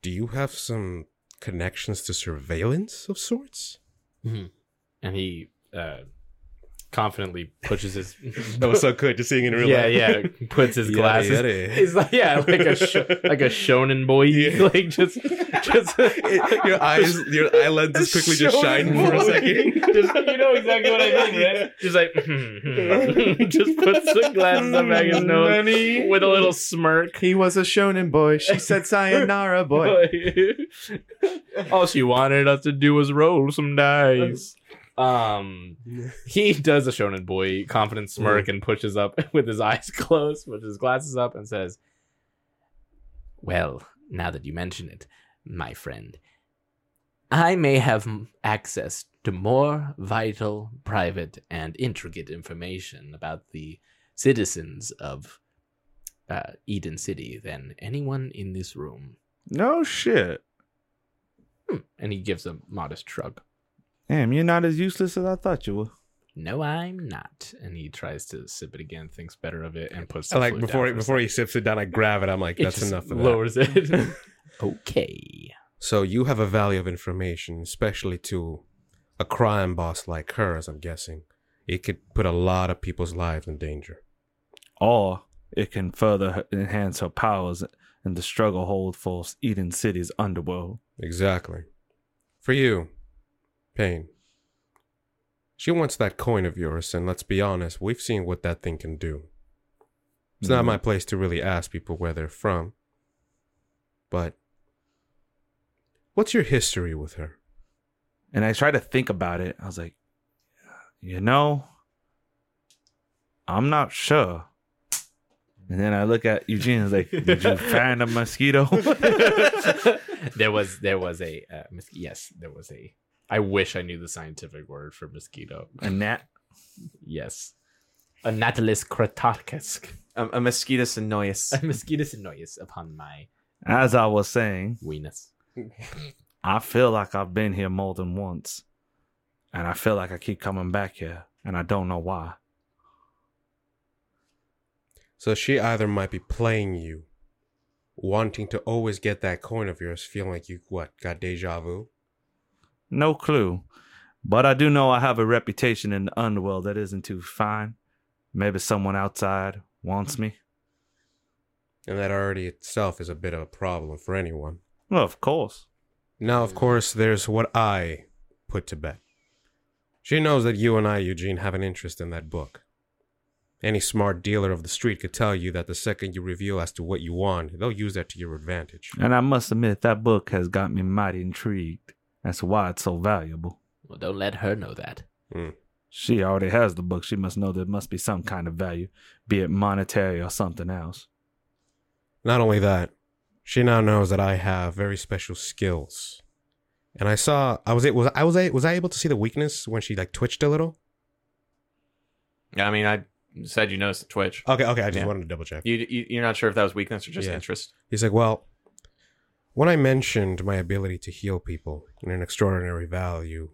Do you have some connections to surveillance of sorts? And he uh, confidently pushes his. That was so good, just seeing in real yeah, life. yeah. Yeah. Puts his Yada, glasses. yada. He's like, yeah, like a sh- like a shonen boy. Yeah. Like just, just your eyes, your eye lenses quickly just shine for a second. just, you know exactly what I mean, right? Just like, hmm, hmm. just puts the glasses on hmm, back his nose with a little smirk. He was a shonen boy. She said sayonara boy. All she wanted us to do was roll some dice. Um, he does a shonen boy confident smirk and pushes up with his eyes closed, puts his glasses up, and says, Well, now that you mention it, my friend, I may have m- access to more vital, private, and intricate information about the citizens of uh, Eden City than anyone in this room. No shit. hmm, and he gives a modest shrug. Damn, you're not as useless as I thought you were. No, I'm not. And he tries to sip it again, thinks better of it, and puts I the like flute before down for before he sips it down, I grab it. I'm like, He that's just enough of that. lowers it. Okay. So you have a value of information, especially to a crime boss like her, as I'm guessing. It could put a lot of people's lives in danger. Or it can further enhance her powers in the struggle hold for Eden City's underworld. Exactly. For you, Payne. She wants that coin of yours, and let's be honest, we've seen what that thing can do. It's not Mhm. my place to really ask people where they're from. But what's your history with her? And I tried to think about it. I was like, you know, I'm not sure. And then I look at Eugene. I was like, did you find a mosquito? there was there was a uh, mos- yes, there was a. I wish I knew the scientific word for mosquito. a gnat? Yes, a Natalis crotacus, A, a mosquitoes annoyus. a mosquito annoyus upon my As I was saying, weenus. I feel like I've been here more than once. And I feel like I keep coming back here. And I don't know why. So she either might be playing you, wanting to always get that coin of yours, feeling like you, what, got deja vu? No clue. But I do know I have a reputation in the underworld that isn't too fine. Maybe someone outside wants me. And that already itself is a bit of a problem for anyone. Well, of course. Now, of course, there's what I put to bet. She knows that you and I, Eugene, have an interest in that book. Any smart dealer of the street could tell you that the second you reveal as to what you want, they'll use that to your advantage. And I must admit, that book has got me mighty intrigued as to why it's so valuable. Well, don't let her know that. Hmm. She already has the book. She must know there must be some kind of value, be it monetary or something else. Not only that, she now knows that I have very special skills. And I saw I was it was I was I was I able to see the weakness when she like twitched a little? Yeah, I mean, I said you noticed the twitch. Okay, okay, I just Yeah. wanted to double check. You, you you're not sure if that was weakness or just Yeah. interest. He's like, Well, when I mentioned my ability to heal people in an extraordinary value,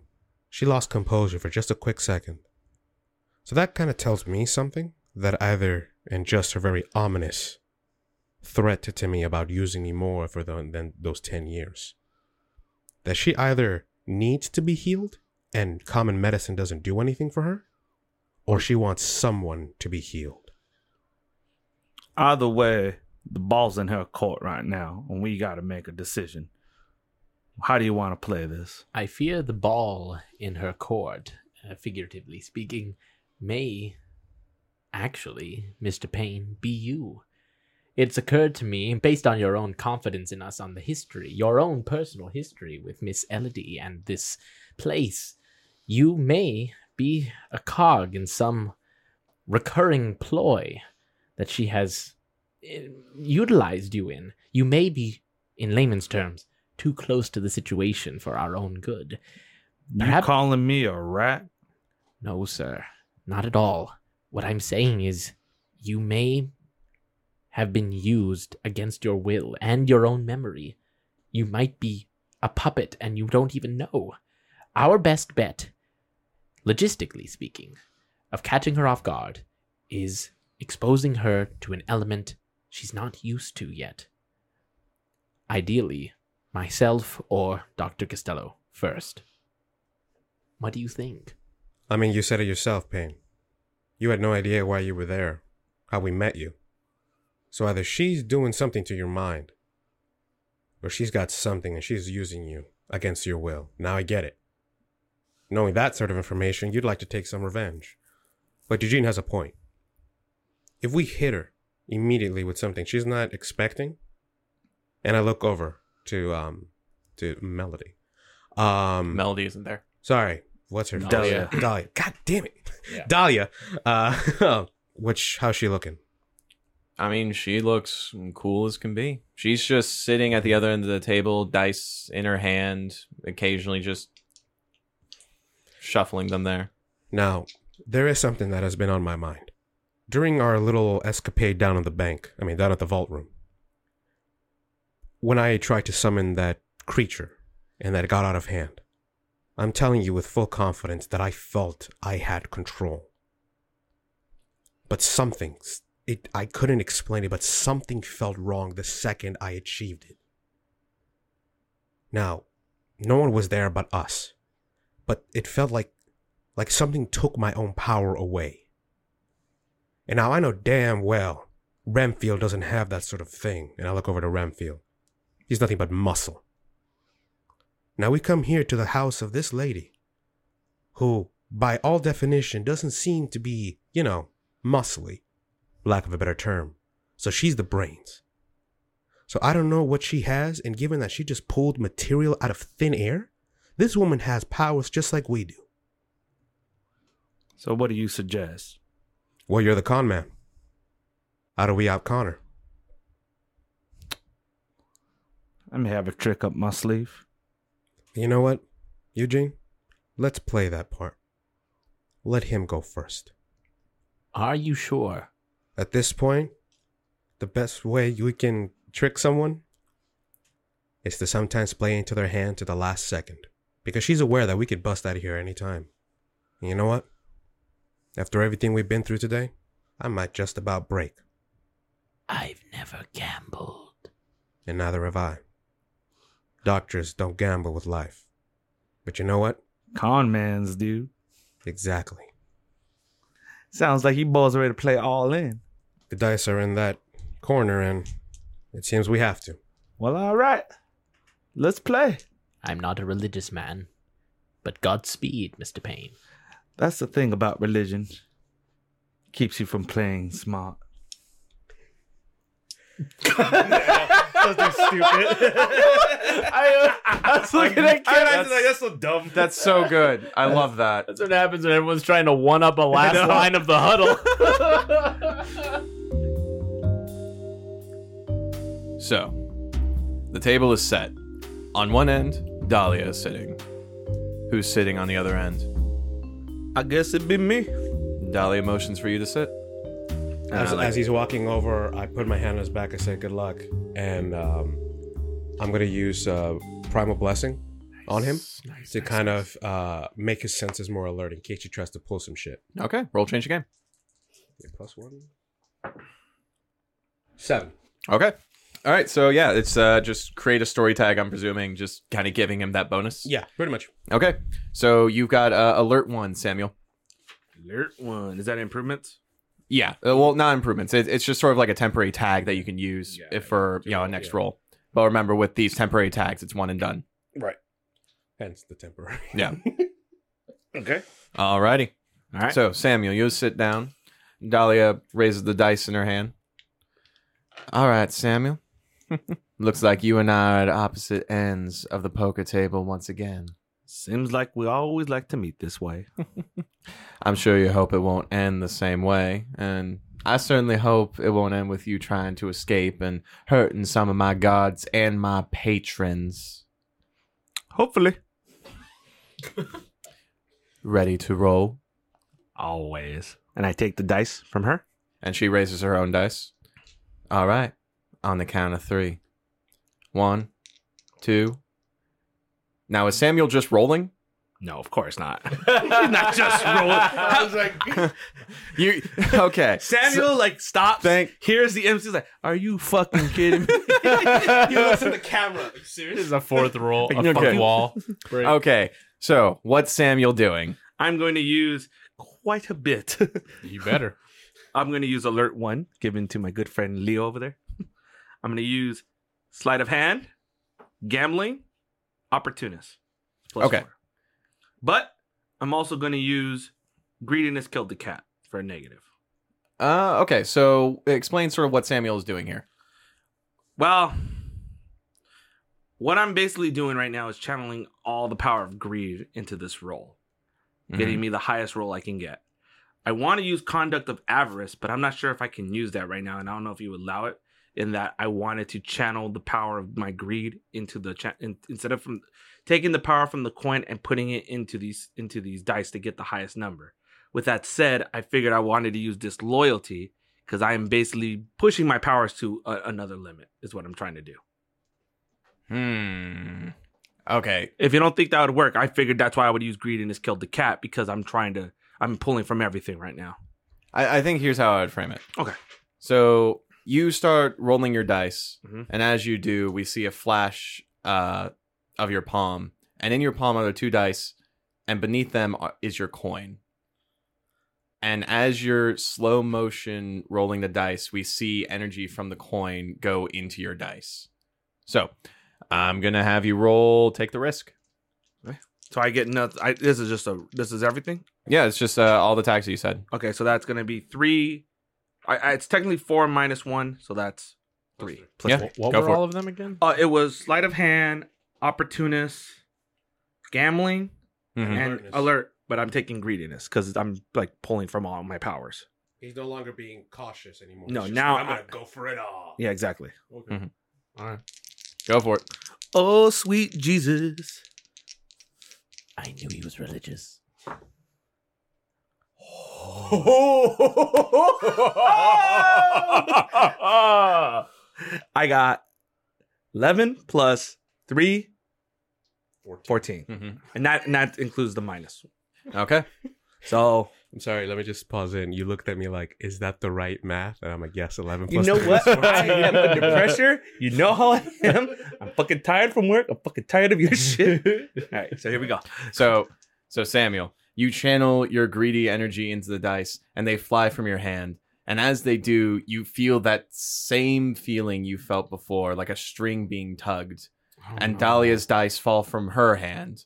she lost composure for just a quick second. So that kind of tells me something that either and just her very ominous threat to me about using me more for the, than those 10 years, that she either needs to be healed and common medicine doesn't do anything for her, or she wants someone to be healed. Either way, the ball's in her court right now, and we got to make a decision. How do you want to play this? I fear the ball in her court, uh, figuratively speaking, may actually, Mr. Payne, be you. It's occurred to me, based on your own confidence in us on the history, your own personal history with Miss Elodie and this place, you may be a cog in some recurring ploy that she has Uh, utilized you in. You may be, in layman's terms, too close to the situation for our own good. You Perhaps- calling me a rat? No, sir, not at all. What I'm saying is, you may have been used against your will and your own memory. You might be a puppet and you don't even know. Our best bet, logistically speaking, of catching her off guard is exposing her to an element she's not used to yet. Ideally, myself or Dr. Costello first. What do you think? I mean, you said it yourself, Payne. You had no idea why you were there, how we met you. So either she's doing something to your mind, or she's got something and she's using you against your will. Now I get it. Knowing that sort of information, you'd like to take some revenge. But Eugene has a point. If we hit her immediately with something she's not expecting, and I look over to um to Melody. Um Melody isn't there. Sorry, what's her Dahlia. Dahlia. Dahlia. God damn it, Yeah. Dahlia. Uh, which how's she looking? I mean, she looks cool as can be. She's just sitting at the other end of the table, dice in her hand, occasionally just shuffling them there. Now, there is something that has been on my mind during our little escapade down in the bank. I mean, down at the vault room. When I tried to summon that creature, and that got out of hand. I'm telling you with full confidence that I felt I had control. But something, it I couldn't explain it, but something felt wrong the second I achieved it. Now, no one was there but us. But it felt like like something took my own power away. And now I know damn well Renfield doesn't have that sort of thing. And I look over to Renfield. He's nothing but muscle. Now we come here to the house of this lady, who, by all definition, doesn't seem to be, you know, muscly, lack of a better term. So she's the brains. So I don't know what she has, and given that she just pulled material out of thin air, this woman has powers just like we do. So what do you suggest? Well, you're the con man. How do we out con her? I may have a trick up my sleeve. You know what, Eugene? Let's play that part. Let him go first. Are you sure? At this point, the best way you can trick someone is to sometimes play into their hand to the last second. Because she's aware that we could bust out of here anytime. And you know what? After everything we've been through today, I might just about break. I've never gambled. And neither have I. Doctors don't gamble with life. But you know what? Con man's dude. Exactly. Sounds like you boys are ready to play all in. The dice are in that corner, and it seems we have to. Well, all right. Let's play. I'm not a religious man, but Godspeed, Mr. Payne. That's the thing about religion. Keeps you from playing smart. Something stupid. I, I was looking at Kevin. That's, so dumb. that's so good. I love that. That's what happens when everyone's trying to one up a last know. line of the huddle. So, the table is set. On one end, Dahlia is sitting. Who's sitting on the other end? I guess it'd be me. Dahlia motions for you to sit. As, like as he's walking over, I put my hand on his back. I say, "Good luck," and um, I'm gonna use uh, primal blessing on him to kind of uh, make his senses more alert in case he tries to pull some shit. Okay, roll change the game. Yeah, plus one. Seven. Okay. All right, so yeah, it's uh, just create a story tag. I'm presuming, just kind of giving him that bonus. Yeah, pretty much. Okay, so you've got uh, alert one, Samuel. Alert one. Is that improvements? Yeah, uh, well, not improvements. It, it's just sort of like a temporary tag that you can use Yeah, if for to you know a next yeah. roll. But remember, with these temporary tags, it's one and done. Right. Hence the temporary. Yeah. Okay. Alrighty. All right. So Samuel, you sit down. Dahlia raises the dice in her hand. All right, Samuel. Looks like you and I are at opposite ends of the poker table once again. Seems like we always like to meet this way. I'm sure you hope it won't end the same way, and I certainly hope it won't end with you trying to escape and hurting some of my gods and my patrons. Hopefully. Ready to roll. Always. And I take the dice from her. And she raises her own dice. All right. On the count of three. One, two. Now, is Samuel just rolling? No, of course not. He's not just rolling. I was like, You okay? Samuel like stops. Thank- Here's the MC. He's like, "Are you fucking kidding me?" he looks at the camera. Like, This serious? is a fourth roll, a Okay. fourth wall. break. Okay. So, what's Samuel doing? I'm going to use quite a bit. You better. I'm going to use alert one given to my good friend Leo over there. I'm going to use sleight of hand, gambling, opportunist. Plus Okay. four. But I'm also going to use greediness killed the cat for a negative. Uh, okay. So, explain sort of what Samuel is doing here. Well, what I'm basically doing right now is channeling all the power of greed into this roll, getting me the highest roll I can get. I want to use conduit of avarice, but I'm not sure if I can use that right now, and I don't know if you would allow it. In that I wanted to channel the power of my greed into the cha- in, instead of from taking the power from the coin and putting it into these into these dice to get the highest number. With that said, I figured I wanted to use disloyalty because I am basically pushing my powers to a, another limit. Is what I'm trying to do. Hmm. Okay. If you don't think that would work, I figured that's why I would use greediness killed the cat because I'm trying to I'm pulling from everything right now. I, I think here's how I would frame it. Okay. So you start rolling your dice, Mhm. and as you do, we see a flash uh, of your palm, and in your palm are the two dice, and beneath them are- is your coin. And as you're slow motion rolling the dice, we see energy from the coin go into your dice. So I'm gonna have you roll. Take the risk. So I get nothing. I, this is just a this is everything. Yeah, it's just uh, all the taxes you said. Okay, so that's gonna be three. I, I it's technically four minus one, so that's three. Plus Yeah. four. What Go were all it. of them again? Uh, it was sleight of hand, opportunist, gambling, Mhm. and Alertness. alert. But I'm taking greediness because I'm like pulling from all my powers. He's no longer being cautious anymore. No, now like, I'm gonna I- go for it all. Yeah, exactly. Okay. Mhm. All right. Go for it. Oh, sweet Jesus. I knew he was religious. I got 11 plus 3, Fourteen. 14. hmm And that, and that includes the minus. Okay. So, I'm sorry. Let me just pause in. You looked at me like, "Is that the right math?" And I'm like, "Yes, 11 you know three what? is 14." I am under pressure. You know how I am. I'm fucking tired from work. I'm fucking tired of your shit. All right, so here we go. So, so Samuel, you channel your greedy energy into the dice, and they fly from your hand. And as they do, you feel that same feeling you felt before, like a string being tugged. Oh, and Dahlia's dice fall from her hand.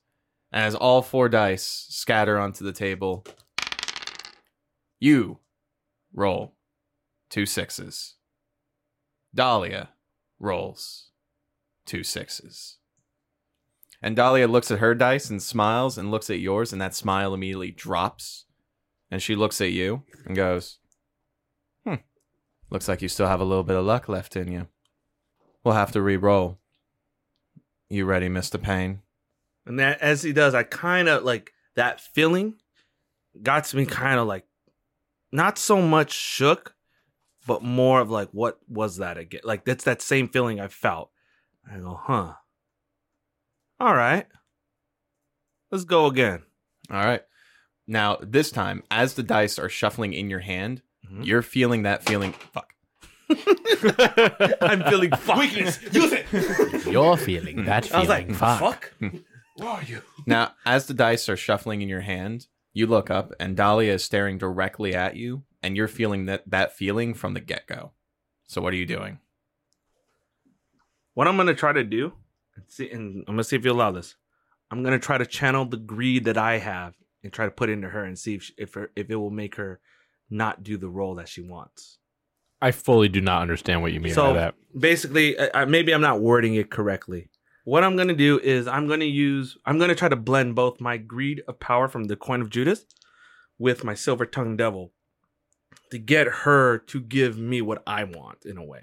And as all four dice scatter onto the table, you roll two sixes. Dahlia rolls two sixes. And Dahlia looks at her dice and smiles and looks at yours, and that smile immediately drops. And she looks at you and goes, Hmm, looks like you still have a little bit of luck left in you. We'll have to re roll. You ready, Mr. Payne? And that, as he does, I kind of like that feeling got to me kind of like not so much shook, but more of like, what was that again? Like, that's that same feeling I felt. I go, huh. All right. Let's go again. All right. Now, this time, as the dice are shuffling in your hand, Mhm. you're feeling that feeling. Fuck. I'm feeling weakness. Use it. You're feeling that feeling. I was like, feeling. fuck. fuck. Where are you? Now, as the dice are shuffling in your hand, you look up and Dahlia is staring directly at you, and you're feeling that, that feeling from the get go. So, what are you doing? What I'm gonna try to do, and see, and I'm gonna see if you allow this. I'm gonna try to channel the greed that I have and try to put into her and see if she, if her, if it will make her not do the role that she wants. I fully do not understand what you mean by that. basically, I, I- maybe I'm not wording it correctly. What I'm gonna do is I'm gonna use I'm gonna try to blend both my greed of power from the coin of Judas with my silver tongued devil to get her to give me what I want in a way.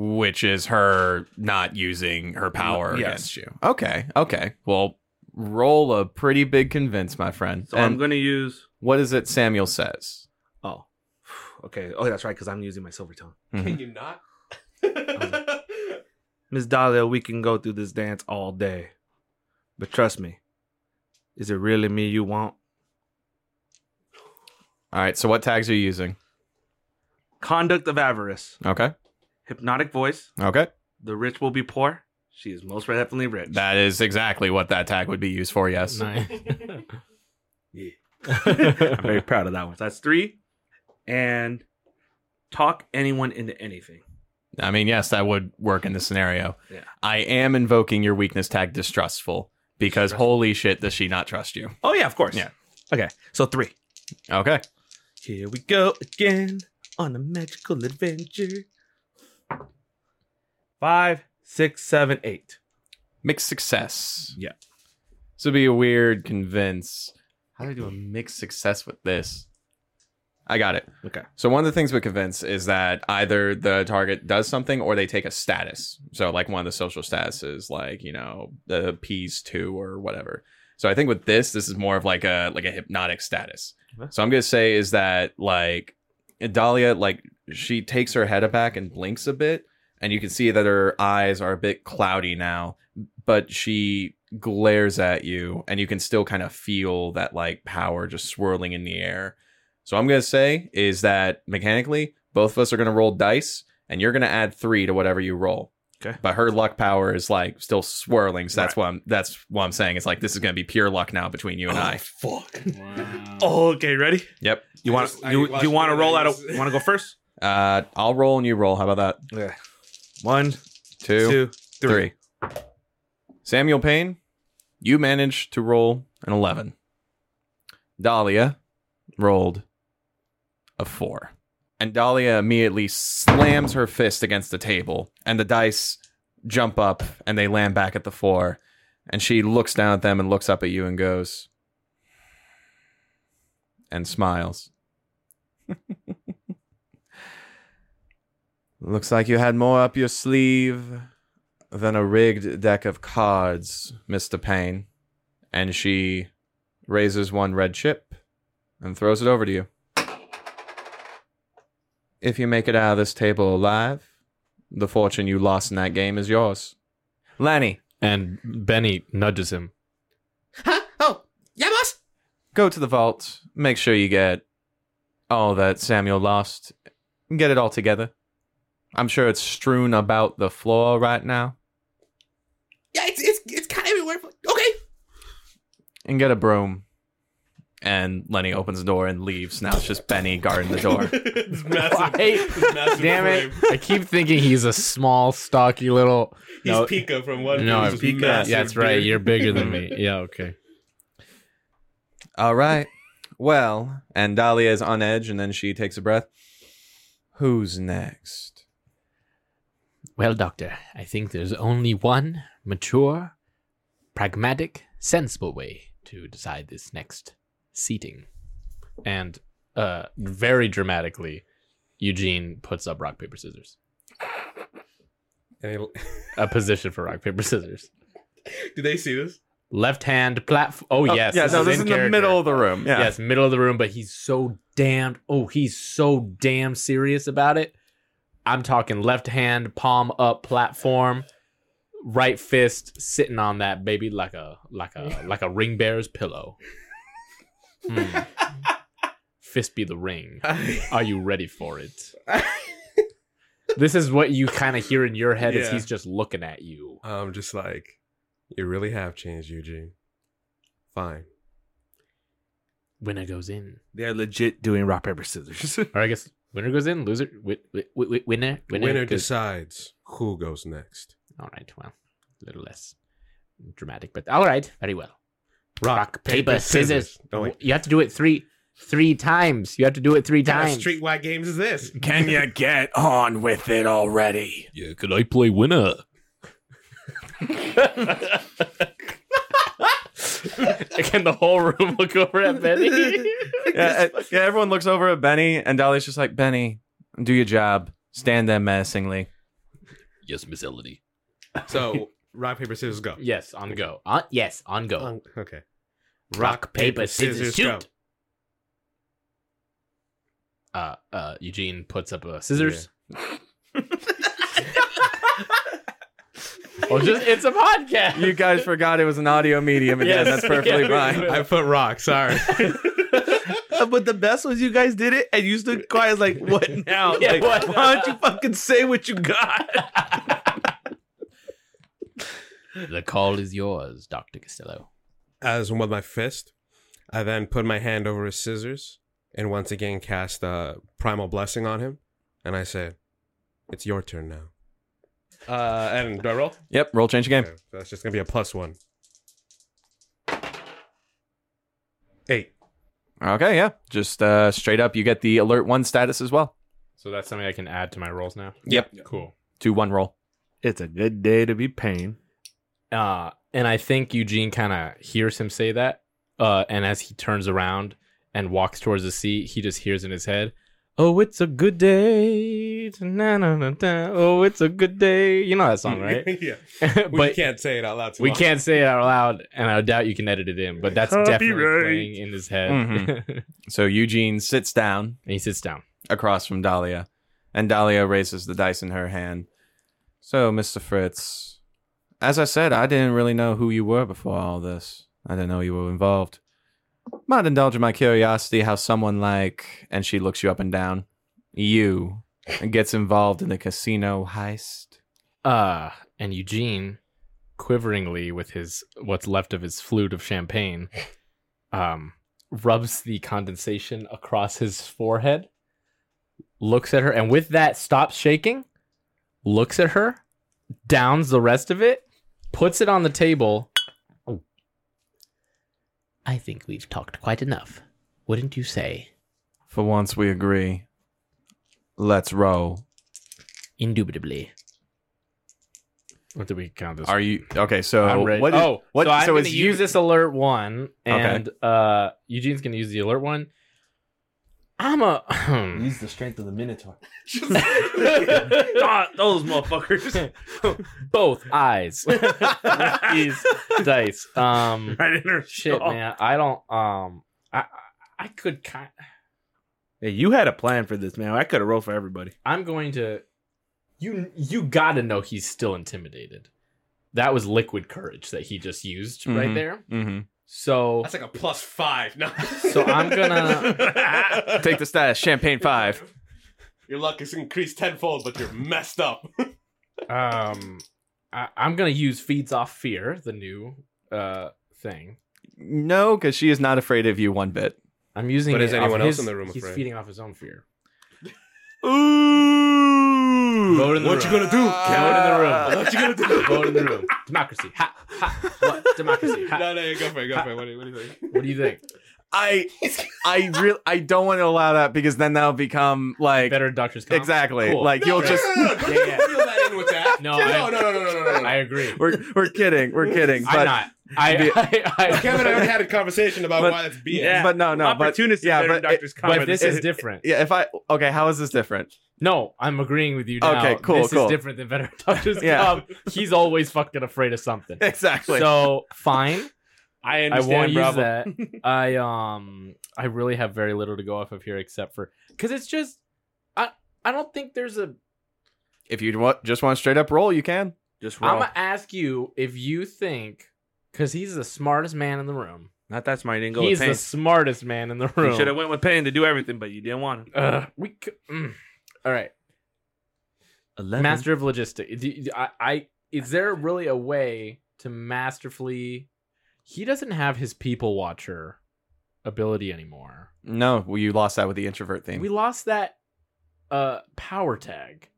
Which is her not using her power Yes. against you. Okay, okay. Well, roll a pretty big convince, my friend. So and I'm gonna use. what is it Samuel says? Oh, okay. Oh, that's right, because I'm using my silver tongue. Mhm. you not? Miss Dahlia, we can go through this dance all day, but trust me, is it really me you want? All right, so what tags are you using? Conduit of avarice, Okay. Hypnotic voice. Okay. The rich will be poor. She is most definitely rich. That is exactly what that tag would be used for, yes. Nice. yeah. I'm very proud of that one. So that's three, and talk anyone into anything. I mean, yes, that would work in this scenario. Yeah. I am invoking your weakness tag distrustful because Distrustful. holy shit, does she not trust you? Oh yeah, of course. Yeah. Okay, so three. Okay. Here we go again on a magical adventure. Five, six, seven, eight. Mixed success. Yeah. This would be a weird convince. How do I do a mixed success with this? I got it. Okay. So one of the things with convince is that either the target does something or they take a status. So like one of the social statuses, like you know the P's two or whatever. So I think with this, this is more of like a like a hypnotic status. Okay. So I'm gonna say is that like Dahlia, like she takes her head back and blinks a bit, and you can see that her eyes are a bit cloudy now, but she glares at you, and you can still kind of feel that like power just swirling in the air. So I'm gonna say is that mechanically, both of us are gonna roll dice, and you're gonna add three to whatever you roll. Okay. But her luck power is like still swirling, so that's what I'm that's what I'm saying. It's like this is gonna be pure luck now between you and I. fuck. Oh, okay, ready? Yep. You want you, watched you want to roll out? just- Want to go first? Uh, I'll roll and you roll. How about that? Yeah. One, Two, two, three. three. Samuel Payne, you managed to roll an 11. Dahlia rolled a 4. And Dahlia immediately slams her fist against the table, and the dice jump up and they land back at the 4. And she looks down at them and looks up at you and goes, and smiles. Looks like you had more up your sleeve than a rigged deck of cards, Mr. Payne. And she raises one red chip and throws it over to you. If you make it out of this table alive, the fortune you lost in that game is yours. Lanny, and Benny nudges him. Huh? Oh, yeah, boss. go to the vault. Make sure you get all that Samuel lost. Get it all together. I'm sure it's strewn about the floor right now. Yeah, it's it's it's kind of everywhere. Okay. and get a broom. And Lenny opens the door and leaves. Now it's just Benny guarding the door. This massive, Why? this massive Damn it! I keep thinking he's a small, stocky little. He's No. Pica from One No, Piece. with Pica. massive Yeah, that's right. beard. You're bigger than me. Yeah, okay. All right. Well, and Dahlia is on edge, and then she takes a breath. Who's next? Well, Doctor, I think there's only one mature, pragmatic, sensible way to decide this next seating. And uh, very dramatically, Eugene puts up rock paper scissors. And he- A position for rock paper scissors. Do they see this? Left hand platform. Oh, yes. yeah, no, this is in in the character. middle of the room. Yeah. Yes, middle of the room, but he's so damned. Oh, he's so damn serious about it. I'm talking left hand, palm up platform, right fist sitting on that baby like a like a like a ring bearer's pillow. Hmm. Fist be the ring. Are you ready for it? This is what you kind of hear in your head as he's just looking at you. I'm just like, you really have changed, Eugene. Fine. Winner goes in. They're legit doing rock paper scissors. Or I guess winner goes in, loser. Wi- wi- wi- wi- winner, winner, Winner goes- decides who goes next. All right, well, a little less dramatic, but all right, very well. Rock, paper, scissors. Oh, wait. You have to do it three three times. You have to do it three What kind of times. streetwise games is this? Can you get on with it already? Yeah, could I play winner? Can the whole room look over at Benny? Yeah, uh, yeah, everyone looks over at Benny, and Dolly's just like, Benny, do your job. Stand there menacingly. Yes, Miss Elodie. So rock paper scissors go. Yes, on go. On yes, on go. Um, okay. Rock, paper, scissors, shoot. Uh, uh, Eugene puts up a scissors. oh, just it's a podcast. You guys forgot it was an audio medium again. Yes. That's perfectly Yeah. fine. I put rock. Sorry. Uh, but the best was you guys did it and you stood quiet like, what now? Yeah, like, what why don't you fucking say what you got? The call is yours, Doctor Costello. As with my fist, I then put my hand over his scissors and once again cast a primal blessing on him. And I say, "It's your turn now." Uh, and do I roll? Yep, roll change the game. Okay, so that's just gonna be a plus one. Eight. Okay, yeah. Just uh, straight up, you get the alert one status as well. So that's something I can add to my rolls now. Yep. Cool. Two one roll. It's a good day to be paying. Uh, and I think Eugene kind of hears him say that. Uh, and as he turns around and walks towards the seat, he just hears in his head, "Oh, it's a good day." Na, na, na, na. Oh, it's a good day. You know that song, right? yeah. but we can't say it out loud. Too we long. can't say it out loud, and I doubt you can edit it in. But that's definitely Copyright. playing in his head. Mhm. So Eugene sits down and he sits down. across from Dahlia, and Dahlia raises the dice in her hand. So, Mr. Fritz, as I said, I didn't really know who you were before all this. I didn't know you were involved. Might indulge in my curiosity how someone like, and she looks you up and down, you, gets involved in the casino heist. Uh, and Eugene, quiveringly with his what's left of his flute of champagne, um, rubs the condensation across his forehead, looks at her, and with that stops shaking, looks at her, downs the rest of it, puts it on the table. I think we've talked quite enough. Wouldn't you say? For once we agree. Let's roll. Indubitably. What do we count this? Are you okay? So I'm ready. what? is- oh, what? so I'm so gonna is use you- this alert one, Okay. and uh, Eugene's gonna use the alert one. I'm a. Use the strength of the Minotaur. God, those motherfuckers. both eyes. These dice. Um, right in her shit, skull. man. I don't. Um, I I- I could kind. Hey, you had a plan for this, man. I could have rolled for everybody. I'm going to. You you gotta know he's still intimidated. That was liquid courage that he just used right Mhm. there. Mhm. So That's like a plus five. No. So I'm gonna- Take the status. Champagne five. Your luck is increased tenfold, but you're messed up. um, I, I'm gonna use feeds off fear, the new uh thing. No, because she is not afraid of you one bit. I'm using. But is anyone else his- in the room He's afraid? feeding off his own fear. Ooh. Vote in the What room. you gonna do? Vote in the room. What you gonna do? Vote in the room. Democracy. Ha ha. What democracy? Ha. No, no, go for it. Go for it. What do you, what do you think? What do you think? I I really I don't want to allow that because then that'll become like Veteran doctor's. Comp? exactly Cool. like you'll just No, no, no, Yeah, yeah. Feel in with that. No, no, I- no, no, no, no, no, no, no. I agree. we're we're kidding we're kidding I'm but not. I. I, I, Kevin and I had a conversation about But- why that's BS. Yeah. but no no but Opportunist yeah but Doctor's it- but this is different. yeah if I okay how is this different No, I'm agreeing with you now. Okay, cool, This cool. is different than veteran doctor's. Yeah. Comp. He's always fucking afraid of something. exactly So fine. I I understand, won't use that. I um I really have very little to go off of here except for because it's just I I don't think there's a if you want just want to straight up roll you can Just roll. I'm gonna ask you if you think because he's the smartest man in the room. Not that smart. You didn't go he's with the pain. smartest man in the You room. should have went with pain to do everything, but you didn't want to. Uh, we c- mm. all right. Eleven. Master of logistics. Do- do- I, I is there really a way to masterfully? He doesn't have his people watcher ability anymore. no well, you lost that with the introvert thing We lost that uh power tag.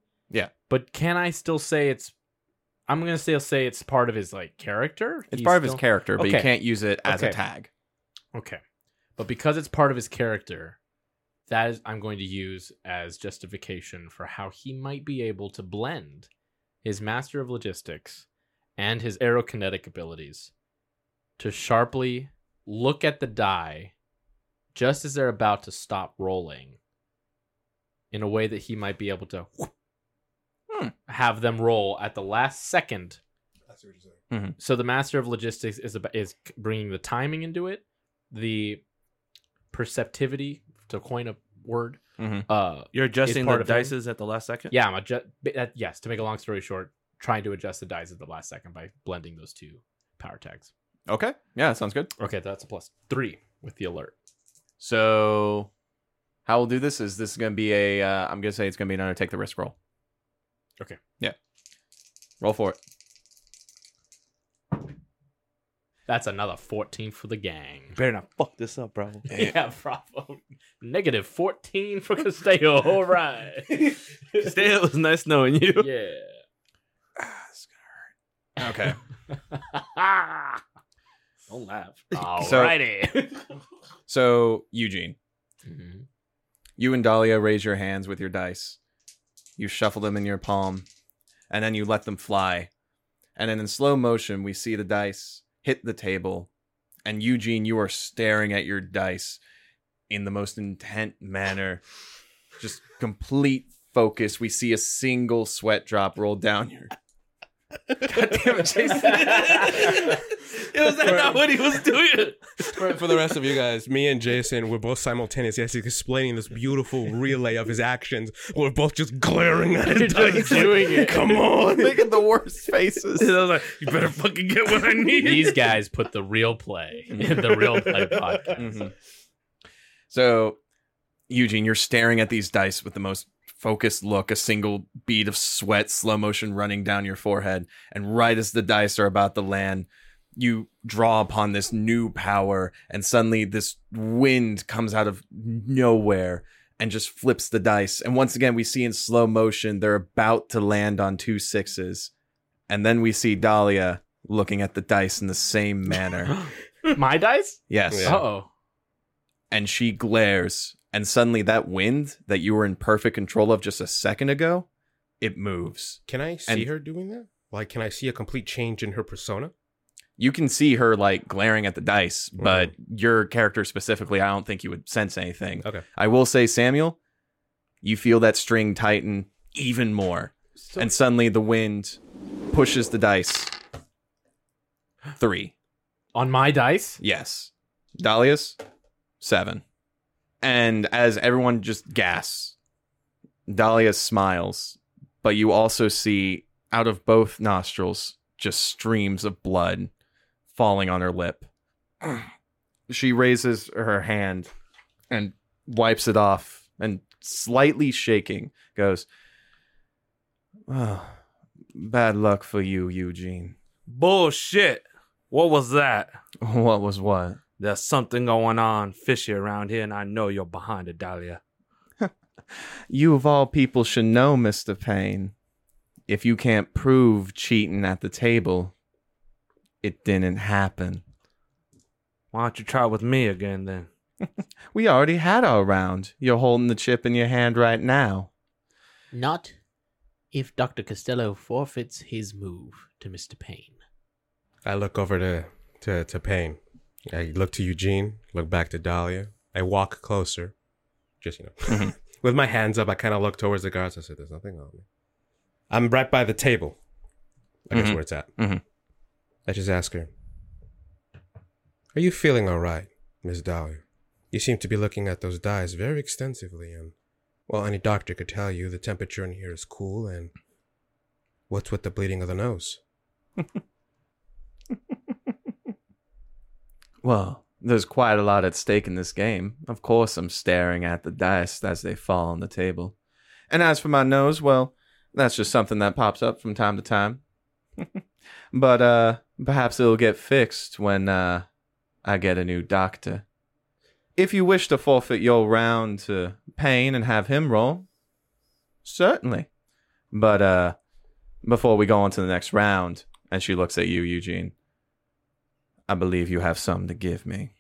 But can I still say it's I'm gonna still say it's part of his like character? it's He's part of his still- character but you Okay. can't use it as a Okay. tag Okay. But because it's part of his character, that is I'm going to use as justification for how he might be able to blend his master of logistics and his aerokinetic abilities to sharply look at the die just as they're about to stop rolling in a way that he might be able to Hmm. have them roll at the last second. That's what you're saying. So the master of logistics is about, is bringing the timing into it, the perceptivity to coin a word. Mhm. Uh, You're adjusting the part of him. dices at the last second. yeah, I'm adjust. Yes, to make a long story short, trying to adjust the dice at the last second by blending those two power tags. Okay. Yeah, sounds good. Okay, that's a plus three with the alert. So, how we'll do this is this is going to be a. Uh, I'm going to say it's going to be an undertake the risk roll. Okay. Yeah. Roll for it. That's another 14 for the gang. Better not fuck this up, bro. Yeah, bravo. Negative 14 for Castello. All right. Stay, it was nice knowing you. yeah. This gonna hurt. Okay. Don't laugh. Alrighty. so, Eugene, Mhm. you and Dahlia raise your hands with your dice. You shuffle them in your palm, and then you let them fly. And then in slow motion, we see the dice hit the table. And Eugene, you are staring at your dice in the most intent manner. Just complete focus. We see a single sweat drop roll down your. God damn it, Jason. Was that not what he was doing? For, for the rest of you guys, me and Jason, we're both simultaneously Yes, he's explaining this beautiful relay of his actions. We're both just glaring at his You're just doing it. Come on. Making the worst faces. I was like, you better fucking get what I need. These guys put the real play in the real play podcast. Mhm. So, Eugene, you're staring at these dice with the most focused look, a single bead of sweat, slow motion running down your forehead. And right as the dice are about to land, you draw upon this new power, and suddenly this wind comes out of nowhere and just flips the dice. And once again, we see in slow motion they're about to land on two sixes. And then we see Dahlia looking at the dice in the same manner. My dice? Yes Yeah. Uh-oh. and she glares and suddenly that wind that you were in perfect control of just a second ago it moves Can I see And- her doing that? Like, can I see a complete change in her persona? You can see her like glaring at the dice mm-hmm. but your character specifically i don't think you would sense anything Okay. i will say samuel you feel that string tighten even more and suddenly the wind pushes the dice three On my dice? Yes. Dahlia's seven. And as everyone just gasps, Dahlia smiles, but you also see out of both nostrils just streams of blood falling on her lip. she raises her hand and wipes it off and slightly shaking goes, oh, Bad luck for you, Eugene. Bullshit. What was that? What was what? There's something going on fishy around here, and I know you're behind it, Dahlia. You of all people should know, Mr. Payne. If you can't prove cheating at the table, it didn't happen. Why don't you try with me again then? We already had our round. You're holding the chip in your hand right now. Not if Dr. Costello forfeits his move to Mr. Payne. I look over to, to, to Payne. I look to Eugene, look back to Dahlia. I walk closer. Just, you know, with my hands up, I kind of look towards the guards. I said, There's nothing on me. I'm right by the table. I guess Mhm. where it's at. Mhm. I just ask her, Are you feeling all right, Miss Dahlia? You seem to be looking at those dyes very extensively, and, well, any doctor could tell you the temperature in here is cool, and what's with the bleeding of the nose? Well, there's quite a lot at stake in this game. Of course, I'm staring at the dice as they fall on the table. And as for my nose, well, that's just something that pops up from time to time. But uh perhaps it'll get fixed when uh I get a new doctor. If you wish to forfeit your round to Payne and have him roll, certainly. But uh before we go on to the next round, and she looks at you, Eugene, I believe you have some to give me.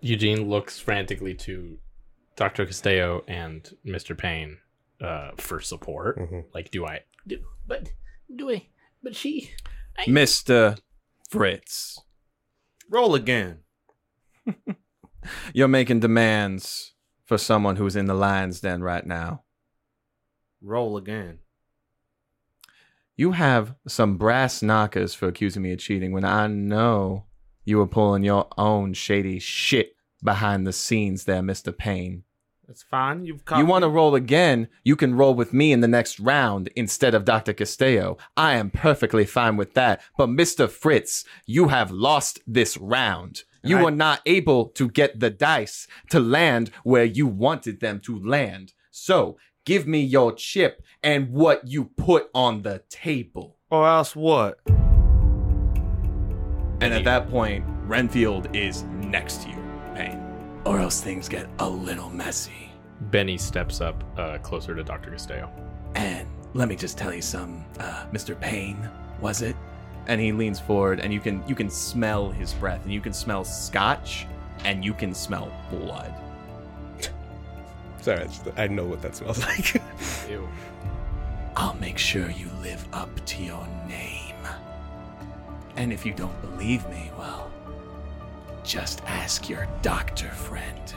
Eugene looks frantically to Dr. Castello and Mr. Payne uh, for support. hmm Like, do I? Do, but do I? But she. I, Mr. Fritz, Roll again. you're making demands for someone who's in the lion's den right now. Roll again. You have some brass knockers for accusing me of cheating when I know you were pulling your own shady shit behind the scenes there, Mr. Payne. It's fine. You've caught You want to roll again? You can roll with me in the next round instead of Dr. Castillo. I am perfectly fine with that. But Mr. Fritz, you have lost this round. You I- were not able to get the dice to land where you wanted them to land. So give me your chip and what you put on the table. Or else what? And at that point, Renfield is next to you. Or else things get a little messy. Benny steps up uh, closer to Dr. Castillo. And let me just tell you some, uh, Mr. Payne, was it? And he leans forward, and you can you can smell his breath, and you can smell scotch, and you can smell blood. Sorry, it's- I know what that smells like. Ew. I'll make sure you live up to your name. And if you don't believe me, well, just ask your doctor friend.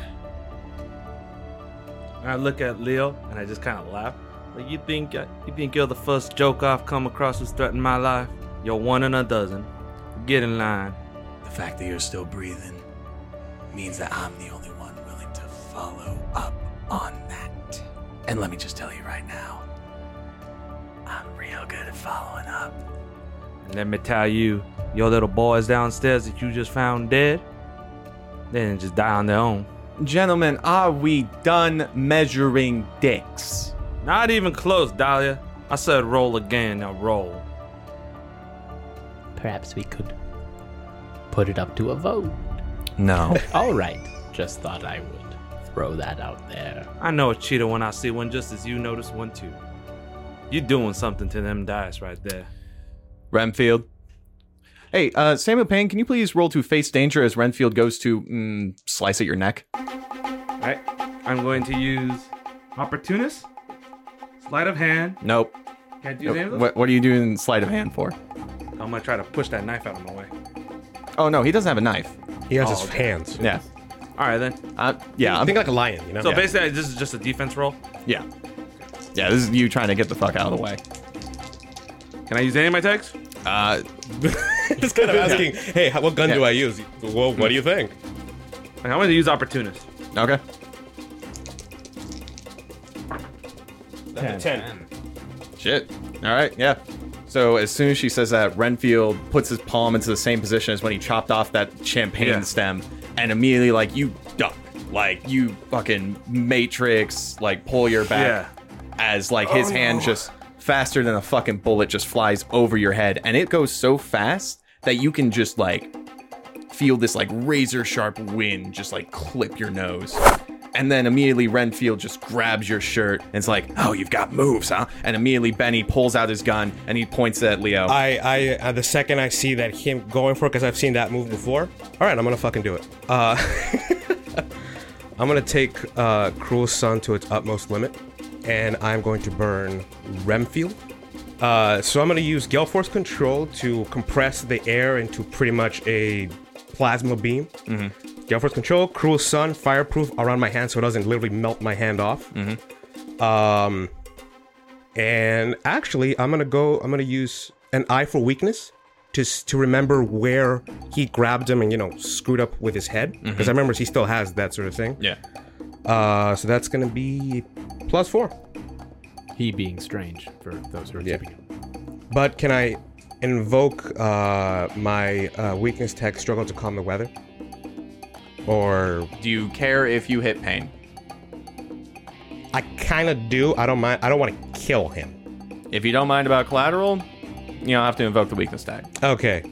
And I look at Leo and I just kind of laugh. Like you think uh, you think you're the first joke I've come across who's threatened my life? You're one in a dozen. Get in line. The fact that you're still breathing means that I'm the only one willing to follow up on that. And let me just tell you right now, I'm real good at following up. And let me tell you, your little boys downstairs that you just found dead, they didn't just die on their own. Gentlemen, are we done measuring dicks? Not even close, Dahlia. I said roll again. Now roll. Perhaps we could put it up to a vote. No. All right. Just thought I would throw that out there. I know a cheater when I see one, just as you notice one too. You're doing something to them dice right there. Renfield. Hey, uh, Samuel Payne, can you please roll to face danger as Renfield goes to mm, slice at your neck? Alright, I'm going to use opportunist, sleight of hand. Nope. Can't do any of those. What, what are you doing sleight of hand for? I'm gonna try to push that knife out of my way. Oh, no, he doesn't have a knife. he has Oh, his okay. hands. Yeah. All right then. Uh, yeah, I'm, Think like a lion, you know? So Yeah. basically, this is just a defense roll. yeah. Yeah, this is you trying to get the fuck out of the way. Can I use any of my tags? Uh, Just kind of asking, hey, how, what gun do I use? Well, what do you think? Okay, I'm gonna use opportunist. okay. Ten. Shit. All right, yeah. So as soon as she says that, Renfield puts his palm into the same position as when he chopped off that champagne Yeah. stem, and immediately like you duck, like you fucking matrix, like pull your back Yeah. as like his hand just faster than a fucking bullet just flies over your head, and it goes so fast that you can just like feel this like razor sharp wind just like clip your nose. And then immediately Renfield just grabs your shirt and it's like, "Oh, you've got moves, huh?" And immediately Benny pulls out his gun and he points at Leo. I, I, uh, the second I see that him going for it, because I've seen that move before. All right, I'm gonna fucking do it. Uh, I'm gonna take uh, Cruel Sun to its utmost limit, and I'm going to burn Renfield. Uh, so I'm gonna use Gale Force Control to compress the air into pretty much a plasma beam. Mm-hmm. Gale Force Control, Cruel Sun, fireproof around my hand so it doesn't literally melt my hand off. Um, and actually, I'm gonna go. I'm gonna use an eye for weakness to to remember where he grabbed him and you know screwed up with his head because I remember he still has that sort of thing. yeah. Uh, so that's gonna be plus four. He being strange for those who are Yeah. keeping him. But can I invoke uh, my uh, weakness tag struggle to calm the weather? Or Do you care if you hit Payne? I kind of do. I don't mind. I don't want to kill him. If you don't mind about collateral, you don't have to invoke the weakness tag. Okay.